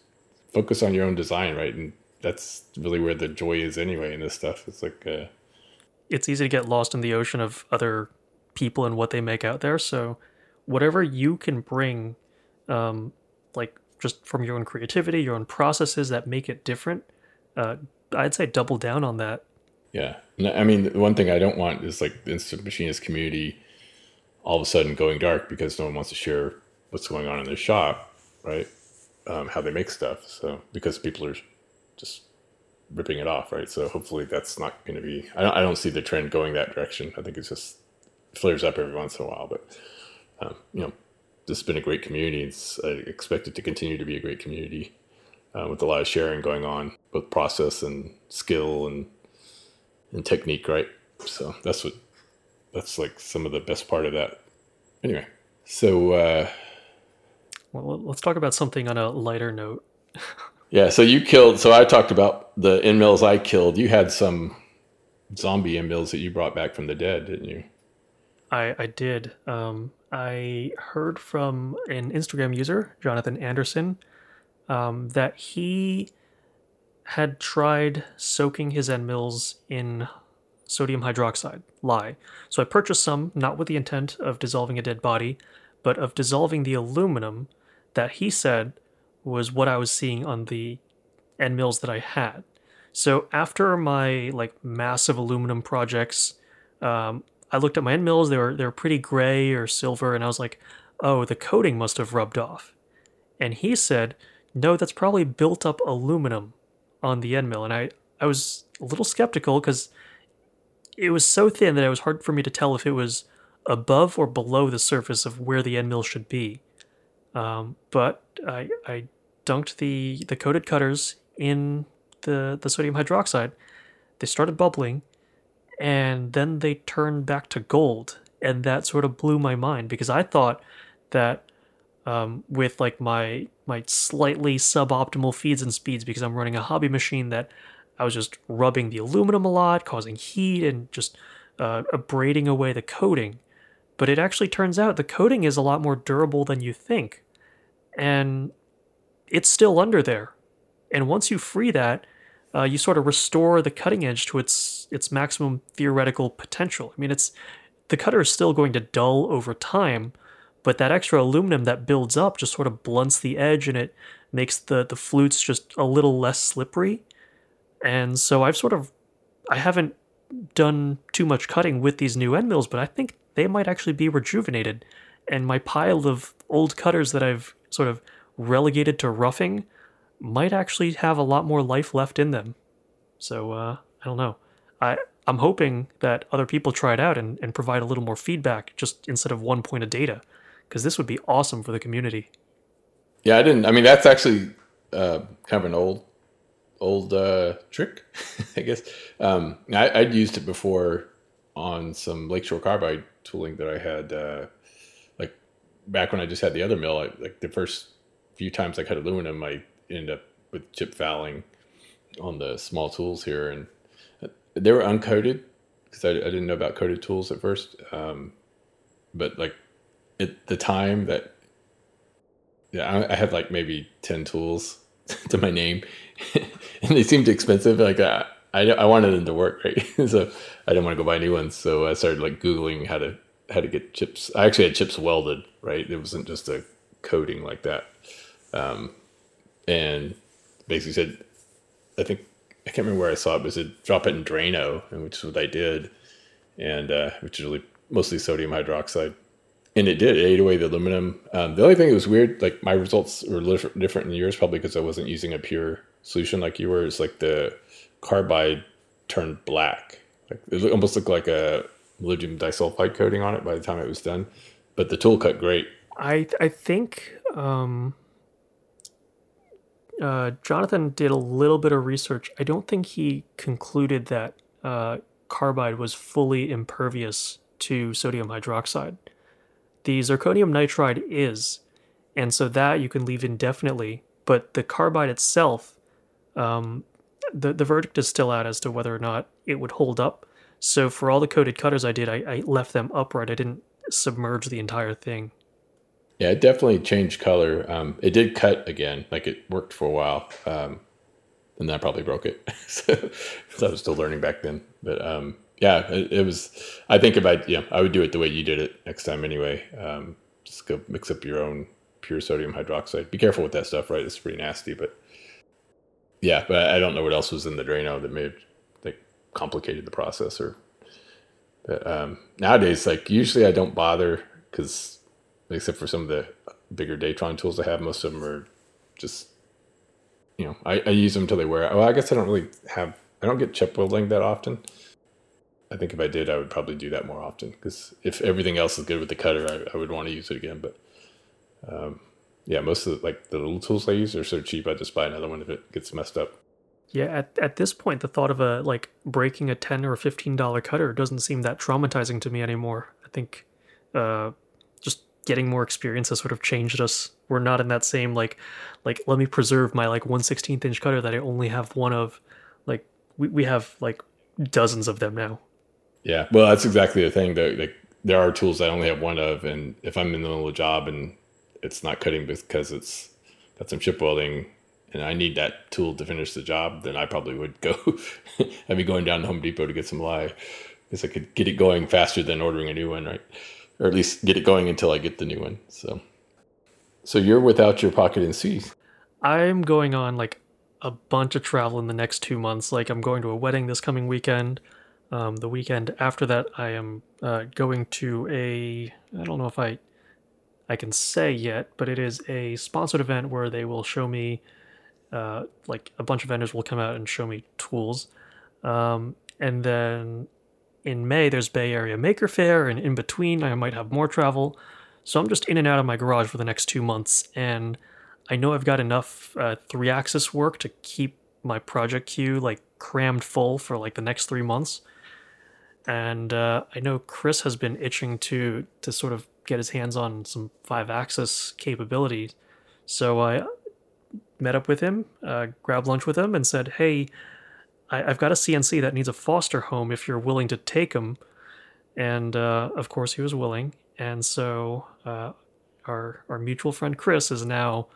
focus on your own design, right? And that's really where the joy is anyway in this stuff. It's like, uh, it's easy to get lost in the ocean of other people and what they make out there. So, whatever you can bring, um, like just from your own creativity, your own processes that make it different, uh, I'd say double down on that. Yeah. I mean, one thing I don't want is like the instant machinist community all of a sudden going dark because no one wants to share what's going on in their shop, right? Um, how they make stuff. So because people are just ripping it off, right? So hopefully that's not going to be. I don't, I don't see the trend going that direction. I think it's just flares up every once in a while, but um, you know, this has been a great community. It's, I expect it to continue to be a great community uh, with a lot of sharing going on, both process and skill and and technique, right? So that's what that's like some of the best part of that. Anyway, so uh, well, let's talk about something on a lighter note. *laughs* yeah, so you killed. So I talked about the end mills I killed. You had some zombie end mills that you brought back from the dead, didn't you? I I did. Um, I heard from an Instagram user, Jonathan Anderson, um, that he had tried soaking his end mills in sodium hydroxide, lye. So I purchased some, not with the intent of dissolving a dead body, but of dissolving the aluminum that he said was what I was seeing on the end mills that I had. So after my like massive aluminum projects, um, I looked at my end mills. They were they were pretty gray or silver, and I was like, oh, the coating must have rubbed off. And he said, no, that's probably built up aluminum on the end mill. And I I was a little skeptical because it was so thin that it was hard for me to tell if it was above or below the surface of where the end mill should be. Um, but I, I dunked the, the coated cutters in the, the sodium hydroxide. They started bubbling, and then they turned back to gold. And that sort of blew my mind because I thought that um, with like my my slightly suboptimal feeds and speeds because I'm running a hobby machine that I was just rubbing the aluminum a lot, causing heat and just uh, abrading away the coating. But it actually turns out the coating is a lot more durable than you think. And it's still under there. And once you free that, uh, you sort of restore the cutting edge to its its maximum theoretical potential. I mean, it's the cutter is still going to dull over time, but that extra aluminum that builds up just sort of blunts the edge and it makes the the flutes just a little less slippery. And so I've sort of I haven't done too much cutting with these new end mills, but I think they might actually be rejuvenated. And my pile of old cutters that I've sort of relegated to roughing might actually have a lot more life left in them. So uh, I don't know. I I'm hoping that other people try it out and, and provide a little more feedback just instead of one point of data, because this would be awesome for the community. Yeah, I didn't. I mean, that's actually uh, kind of an old old uh, trick, *laughs* I guess. Um, I, would used it before on some Lakeshore Carbide tooling that I had, uh, like back when I just had the other mill. I, like the first few times I cut aluminum, I ended up with chip fouling on the small tools here, and they were uncoated because I, I, didn't know about coated tools at first. Um, but like at the time that yeah, I, I had like maybe ten tools *laughs* to my name, *laughs* and they seemed expensive. Like uh, I, I wanted them to work, right? *laughs* so I didn't want to go buy new ones. So I started like googling how to how to get chips. I actually had chips welded, right? It wasn't just a coating like that. Um, and basically said, I think I can't remember where I saw it, but it said drop it in Drano, and which is what I did, and uh, which is really mostly sodium hydroxide and it did. It ate away the aluminum. Um, the only thing that was weird, like my results were different than yours, probably because I wasn't using a pure solution like you were. It's like the carbide turned black. Like it almost looked like a lithium disulfide coating on it by the time it was done. But the tool cut great. I I think um, uh, Jonathan did a little bit of research. I don't think he concluded that uh, carbide was fully impervious to sodium hydroxide the zirconium nitride is, and so that you can leave indefinitely. But the carbide itself, um, the the verdict is still out as to whether or not it would hold up. So for all the coated cutters I did, I, I left them upright. I didn't submerge the entire thing. Yeah, it definitely changed color. Um, it did cut again, like it worked for a while, um, and then I probably broke it. *laughs* so, so I was still learning back then. But um, yeah, it, it, was. I think about yeah, I would do it the way you did it next time anyway. Um, just go mix up your own pure sodium hydroxide. Be careful with that stuff, right? It's pretty nasty, but yeah, but I don't know what else was in the Drano that may have like complicated the process or. But um, nowadays, like usually I don't bother because, except for some of the bigger Datron tools I have, most of them are just, you know, I, I use them until they wear. Well, I guess I don't really have. I don't get chip welding that often I think if I did, I would probably do that more often because if everything else is good with the cutter, I, I would want to use it again. But um, yeah, most of the, like the little tools I use are so cheap, I just buy another one if it gets messed up. Yeah, at, at this point, the thought of a like breaking a ten or fifteen dollar cutter doesn't seem that traumatizing to me anymore. I think uh, just getting more experience has sort of changed us. We're not in that same like like let me preserve my like one sixteenth inch cutter that I only have one of. Like we, we have like dozens of them now. Yeah, well, that's exactly the thing. That like there are tools I only have one of, and if I'm in the middle of a job and it's not cutting because it's got some chip welding and I need that tool to finish the job, then I probably would go. *laughs* I'd be going down to Home Depot to get some lye because I could get it going faster than ordering a new one, right? Or at least get it going until I get the new one. So, so you're without your Pocket and NC. I'm going on like a bunch of travel in the next two months. Like I'm going to a wedding this coming weekend. Um, the weekend after that, I am uh, going to a. I don't know if I, I can say yet, but it is a sponsored event where they will show me, uh, like a bunch of vendors will come out and show me tools, um, and then in May there's Bay Area Maker Faire, and in between I might have more travel. So I'm just in and out of my garage for the next two months, and I know I've got enough uh, three axis work to keep my project queue like crammed full for like the next three months and uh, I know Chris has been itching to to sort of get his hands on some five axis capabilities. So I met up with him, uh, grabbed lunch with him, and said, "Hey, I, have got a CNC that needs a foster home. If you're willing to take him." And uh, of course, he was willing. And so uh, our our mutual friend Chris is now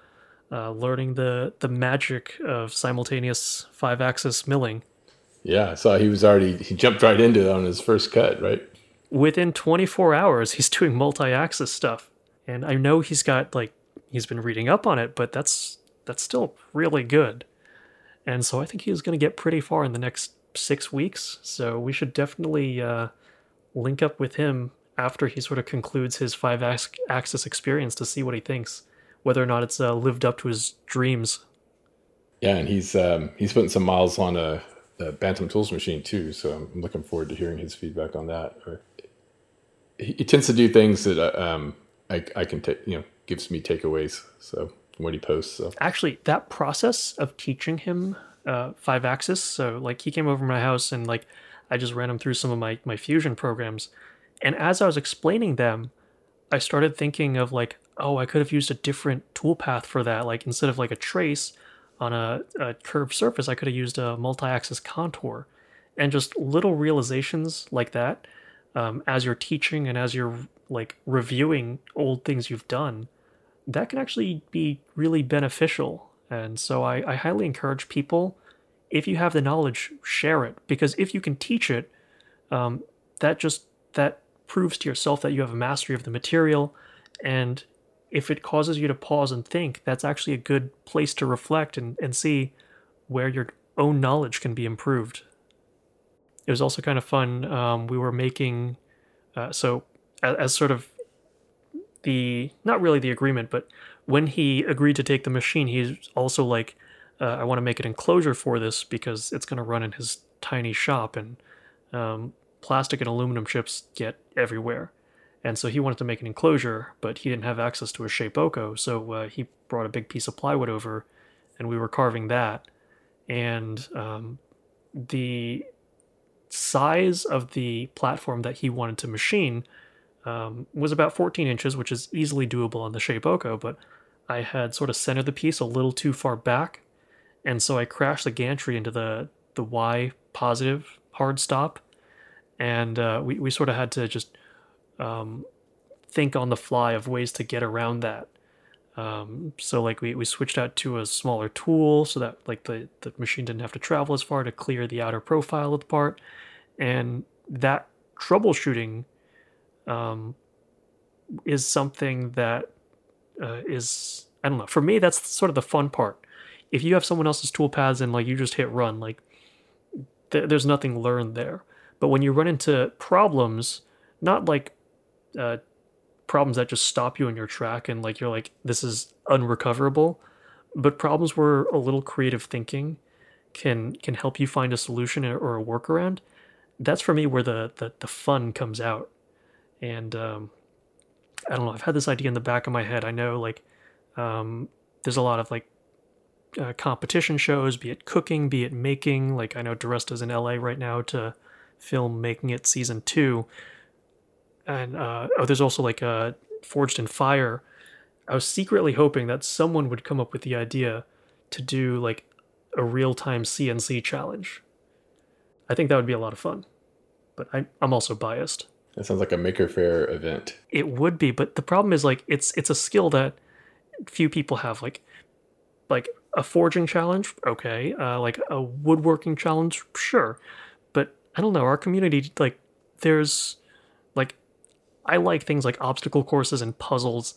uh, learning the the magic of simultaneous five axis milling yeah, I saw he was already he jumped right into it on his first cut, right? Within 24 hours, he's doing multi-axis stuff. And I know he's got like he's been reading up on it, but that's that's still really good. And so I think he's going to get pretty far in the next 6 weeks. So we should definitely uh, link up with him after he sort of concludes his five axis experience to see what he thinks, whether or not it's uh, lived up to his dreams. Yeah, and he's um, he's putting some miles on a the Bantam Tools machine too. So I'm looking forward to hearing his feedback on that. Or he, he tends to do things that uh, um, I, I can take, you know, gives me takeaways. So when he posts, so actually that process of teaching him uh, five axis. So like he came over my house and like I just ran him through some of my my fusion programs, and as I was explaining them, I started thinking of like, oh, I could have used a different toolpath for that. Like instead of like a trace, on a, a curved surface, I could have used a multi-axis contour. And just little realizations like that, um, as you're teaching and as you're like reviewing old things you've done, that can actually be really beneficial. And so I, I highly encourage people, if you have the knowledge, share it because if you can teach it, um, that just that proves to yourself that you have a mastery of the material and if it causes you to pause and think, that's actually a good place to reflect and, and see where your own knowledge can be improved. It was also kind of fun. Um, we were making, uh, so as, as, sort of the, not really the agreement, but when he agreed to take the machine, he's also like, uh, I want to make an enclosure for this because it's going to run in his tiny shop and um, plastic and aluminum chips get everywhere. And so he wanted to make an enclosure, but he didn't have access to a Shapeoko, so uh, he brought a big piece of plywood over, and we were carving that. And um, the size of the platform that he wanted to machine um, was about 14 inches, which is easily doable on the Shapeoko, but I had sort of centered the piece a little too far back, and so I crashed the gantry into the the Y positive hard stop, and uh, we we sort of had to just um, think on the fly of ways to get around that. Um, so like we, we switched out to a smaller tool so that like the, the machine didn't have to travel as far to clear the outer profile of the part. And that troubleshooting um, is something that uh, is I don't know. For me, that's sort of the fun part. If you have someone else's tool paths and like you just hit run, like th- there's nothing learned there. But when you run into problems, not like uh, problems that just stop you in your track and like you're like this is unrecoverable but problems where a little creative thinking can can help you find a solution or a workaround that's for me where the the, the fun comes out. And um, I don't know. I've had this idea in the back of my head. I know like um, there's a lot of like uh, competition shows, be it cooking, be it making. Like I know DiResta's in LA right now to film Making It season two, and uh, oh, there's also like a uh, Forged in Fire. I was secretly hoping that someone would come up with the idea to do like a real time CNC challenge. I think that would be a lot of fun, but I, I'm also biased. That sounds like a Maker Faire event. It would be, but the problem is like it's it's a skill that few people have. Like like a forging challenge, okay. Uh, like a woodworking challenge, sure. But I don't know. Our community, like, there's I like things like obstacle courses and puzzles.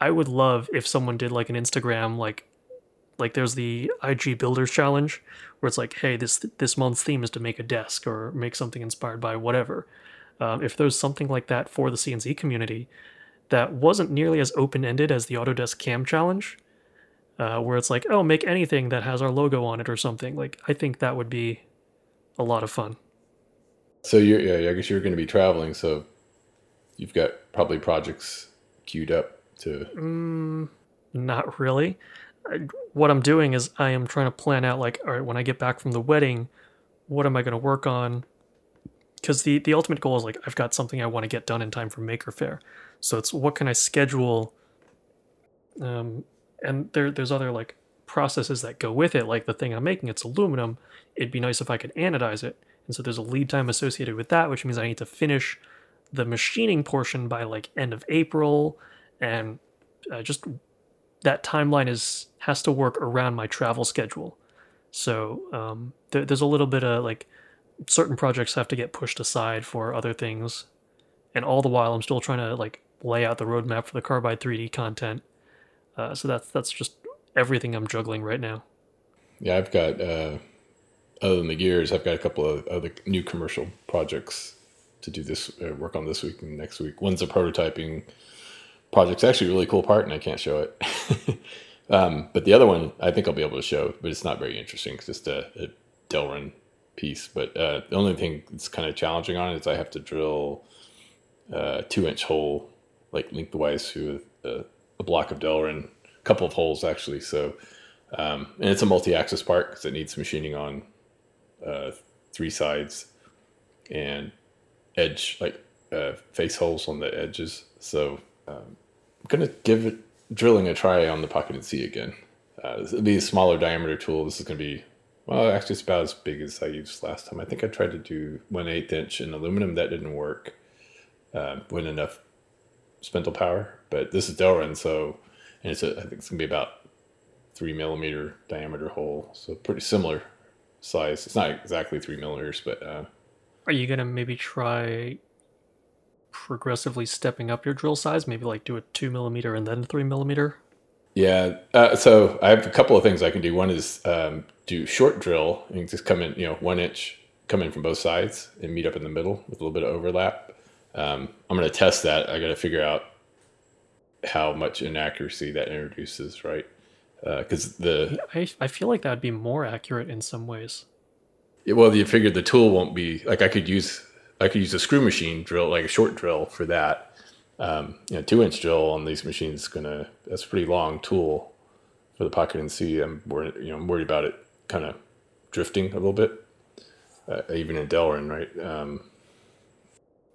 I would love if someone did like an Instagram like like there's the IG Builders Challenge where it's like, hey, this this month's theme is to make a desk or make something inspired by whatever. Um, if there's something like that for the CNC community that wasn't nearly as open ended as the Autodesk Cam Challenge, uh, where it's like, oh, make anything that has our logo on it or something. Like, I think that would be a lot of fun. So you're, yeah, I guess you're going to be traveling, so you've got probably projects queued up to. Mm, not really what I'm doing is I am trying to plan out like, all right, when I get back from the wedding, what am I going to work on? Because the the ultimate goal is like I've got something I want to get done in time for Maker Faire, so it's what can I schedule? Um, and there there's other like processes that go with it, like the thing I'm making, it's aluminum. It'd be nice if I could anodize it, and so there's a lead time associated with that, which means I need to finish the machining portion by like end of April, and uh, just that timeline is has to work around my travel schedule. So um, there, there's a little bit of like certain projects have to get pushed aside for other things, and all the while I'm still trying to like lay out the roadmap for the Carbide 3D content. Uh, so that's that's just everything I'm juggling right now. Yeah, I've got uh, other than the gears, I've got a couple of other new commercial projects to do this uh, work on this week and next week. One's a prototyping project's actually a really cool part, and I can't show it. *laughs* um, but the other one, I think I'll be able to show, but it's not very interesting. It's just a, a Delrin piece. But uh, the only thing that's kind of challenging on it is I have to drill a two inch hole, like lengthwise through a, a block of Delrin, a couple of holes actually. So, um, and it's a multi axis part because it needs machining on uh, three sides and edge, like uh, face holes on the edges. So um, I'm gonna give it drilling a try on the Pocket NC again. Uh, will be a smaller diameter tool. This is gonna be well, actually, it's about as big as I used last time. I think I tried to do one eighth inch in aluminum. That didn't work. Uh, wasn't enough spindle power. But this is Delrin, so and it's a, I think it's gonna be about three millimeter diameter hole, so pretty similar size. It's not exactly three millimeters, but. Uh, Are you gonna maybe try progressively stepping up your drill size? Maybe like do a two millimeter and then three millimeter. Yeah. Uh, so I have a couple of things I can do. One is um, do short drill and just come in, you know, one inch, come in from both sides and meet up in the middle with a little bit of overlap. Um, I'm going to test that. I got to figure out how much inaccuracy that introduces, right? Because uh, the I, I feel like that would be more accurate in some ways. Well, you figured the tool won't be like I could use I could use a screw machine drill, like a short drill for that. Um, you know, two inch drill on these machines is gonna that's a pretty long tool for the Pocket NC. I'm worried, you know, I'm worried about it kind of drifting a little bit, uh, even in Delrin, right? Um,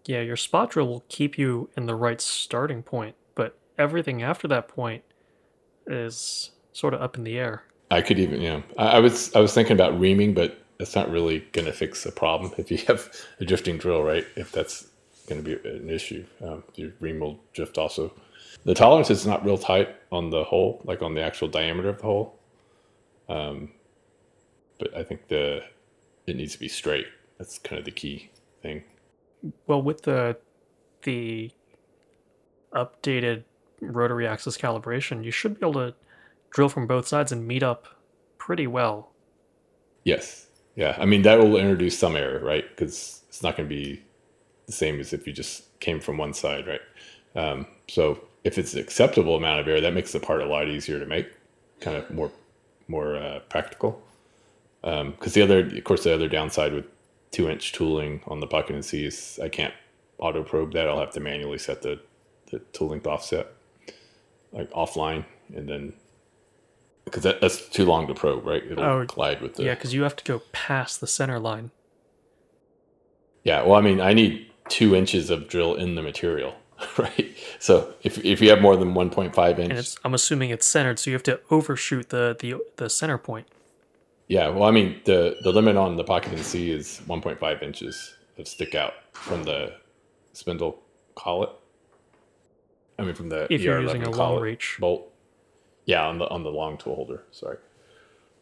yeah, your spot drill will keep you in the right starting point, but everything after that point is sort of up in the air. I could even, you know, I, I was I was thinking about reaming, but that's not really going to fix the problem *laughs* if you have a drifting drill, right? If that's going to be an issue, um, your ream will drift also. The tolerance is not real tight on the hole, like on the actual diameter of the hole. Um, but I think the it needs to be straight. That's kind of the key thing. Well, with the the updated rotary axis calibration, you should be able to drill from both sides and meet up pretty well. Yes, yeah, I mean that will introduce some error, right? Because it's not going to be the same as if you just came from one side, right? Um, so if it's an acceptable amount of error, that makes the part a lot easier to make, kind of more more uh, practical. Because um, the other, of course, the other downside with two inch tooling on the Pocket NCs. I can't auto probe that. I'll have to manually set the, the tool length offset like offline and then because that, that's too long to probe, right? It'll Oh, collide with the. Yeah, because you have to go past the center line. Yeah, well, I mean, I need two inches of drill in the material, *laughs* right? So if, if you have more than 1.5 And inch, it's I'm assuming it's centered, so you have to overshoot the the, the center point. yeah, well, I mean, the, the limit on the Pocket NC is 1.5 inches of stick out from the spindle collet. I mean, from the If you're using a long reach. bolt. Yeah, on the on the long tool holder. Sorry.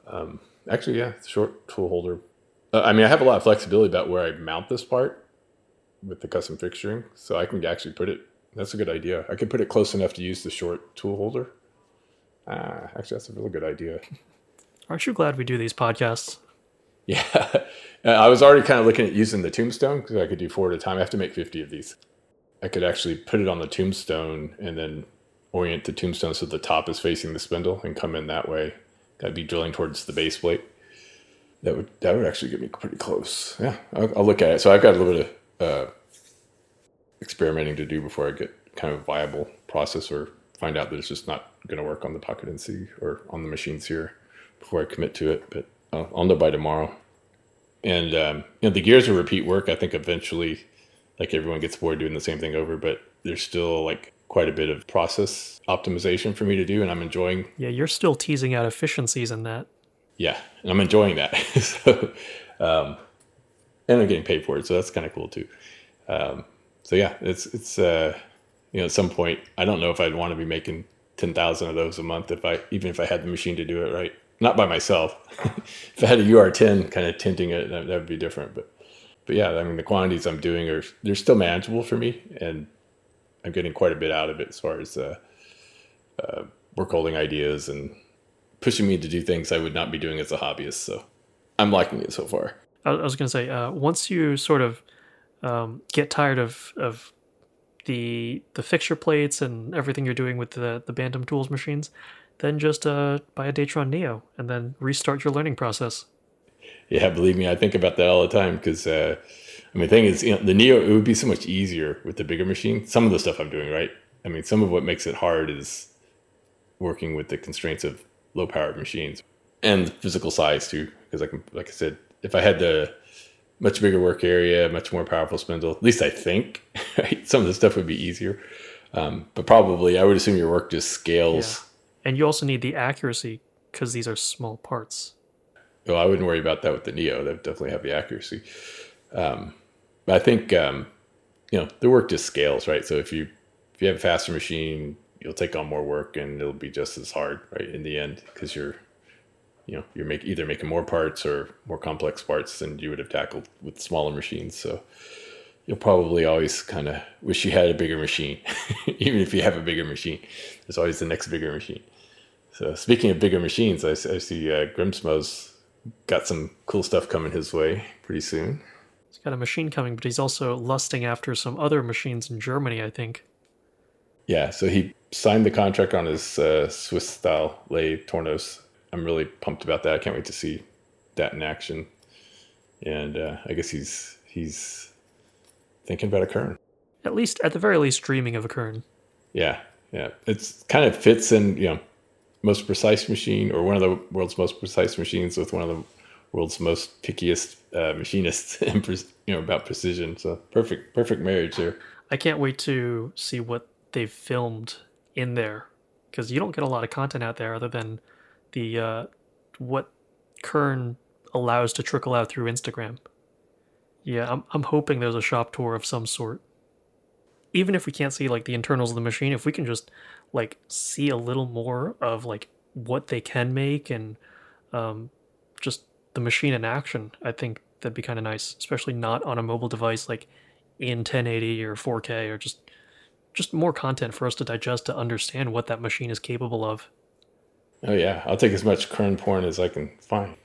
Um, actually, yeah, short tool holder. Uh, I mean, I have a lot of flexibility about where I mount this part with the custom fixturing, so I can actually put it. That's a good idea. I could put it close enough to use the short tool holder. Ah, actually, that's a really good idea. *laughs* Aren't you glad we do these podcasts? *laughs* Yeah, Uh, I was already kind of looking at using the tombstone because I could do four at a time. I have to make fifty of these. I could actually put it on the tombstone and then orient the tombstone so the top is facing the spindle and come in that way. That'd be drilling towards the base plate. That would that would actually get me pretty close. Yeah, I'll, I'll look at it. So I've got a little bit of uh, experimenting to do before I get kind of a viable process or find out that it's just not going to work on the pocket NC or on the machines here before I commit to it. But I'll, I'll know by tomorrow. And um, you know, the gears are repeat work. I think eventually, like everyone gets bored doing the same thing over, but there's still like quite a bit of process optimization for me to do, and I'm enjoying Yeah, you're still teasing out efficiencies in that. yeah, and I'm enjoying that. *laughs* so, um, and I'm getting paid for it, so that's kind of cool too. Um, so yeah, it's it's uh, you know at some point I don't know if I'd want to be making ten thousand of those a month if I even if I had the machine to do it right, not by myself. *laughs* if I had a UR10 kind of tinting it, that, that would be different. But but yeah, I mean the quantities I'm doing are they're still manageable for me, and I'm getting quite a bit out of it as far as uh, uh, work holding ideas and pushing me to do things I would not be doing as a hobbyist. So I'm liking it so far. I was going to say, uh, once you sort of um, get tired of of the the fixture plates and everything you're doing with the the Bantam Tools machines, then just uh, buy a Datron Neo and then restart your learning process. Yeah, believe me, I think about that all the time because uh, I mean, the thing is, you know, the Neo it would be so much easier with the bigger machine. Some of the stuff I'm doing, right? I mean, some of what makes it hard is working with the constraints of low powered machines and physical size too. Because I can, like I said, if I had the much bigger work area, much more powerful spindle, at least I think, *laughs* right? Some of the stuff would be easier. Um, but probably, I would assume your work just scales. And you also need the accuracy because these are small parts. Well, I wouldn't worry about that with the Neo. That would definitely have the accuracy. Um, but I think um, you know the work just scales, right? So if you if you have a faster machine, you'll take on more work, and it'll be just as hard, right? In the end, because you're you know you're make, either making more parts or more complex parts than you would have tackled with smaller machines. So you'll probably always kind of wish you had a bigger machine, *laughs* even if you have a bigger machine. There's always the next bigger machine. So speaking of bigger machines, I, I see uh, Grimsmo's got some cool stuff coming his way pretty soon. He's got a machine coming, but he's also lusting after some other machines in Germany, I think. Yeah, so he signed the contract on his uh, Swiss style lathe Tornos. I'm really pumped about that. I can't wait to see that in action. And uh, I guess he's he's thinking about a Kern. At least, at the very least, dreaming of a Kern. Yeah, yeah. It's kind of fits in, you know, most precise machine or one of the world's most precise machines with one of the world's most pickiest uh, machinists, *laughs* and you know, about precision. So perfect, perfect marriage here. I can't wait to see what they've filmed in there because you don't get a lot of content out there other than the uh, what Kern allows to trickle out through Instagram. Yeah, I'm I'm hoping there's a shop tour of some sort. Even if we can't see like the internals of the machine, if we can just like see a little more of like what they can make and um, just the machine in action, I think that'd be kind of nice, especially not on a mobile device like in 1080 or 4K or just just more content for us to digest to understand what that machine is capable of. Oh yeah, I'll take as much Kern porn as I can find.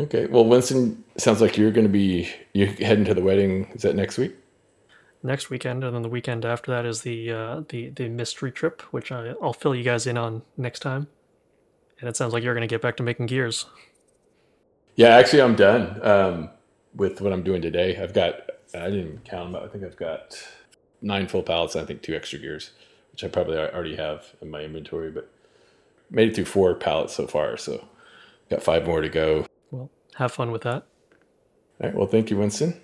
Okay, well, Winston, sounds like you're going to be you heading to the wedding. Is that next week? Next weekend, and then the weekend after that is the uh, the the mystery trip, which I, I'll fill you guys in on next time. And it sounds like you're going to get back to making gears. Yeah, actually, I'm done. Um, with what I'm doing today. I've got I didn't count them. But I think I've got nine full pallets. And I think two extra gears, which I probably already have in my inventory. But made it through four pallets so far, so got five more to go. Well, have fun with that. All right. Well, thank you, Winston.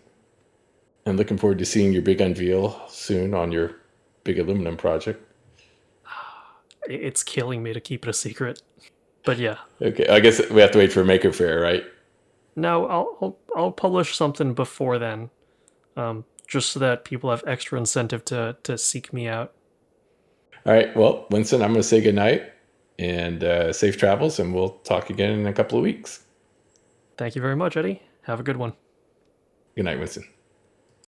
And looking forward to seeing your big unveil soon on your big aluminum project. *sighs* It's killing me to keep it a secret. But yeah. Okay. I guess we have to wait for Maker Faire, right? No, I'll I'll, I'll publish something before then, um, just so that people have extra incentive to to seek me out. All right. Well, Winston, I'm going to say goodnight and uh, safe travels, and we'll talk again in a couple of weeks. Thank you very much, Eddie. Have a good one. Good night, Winston.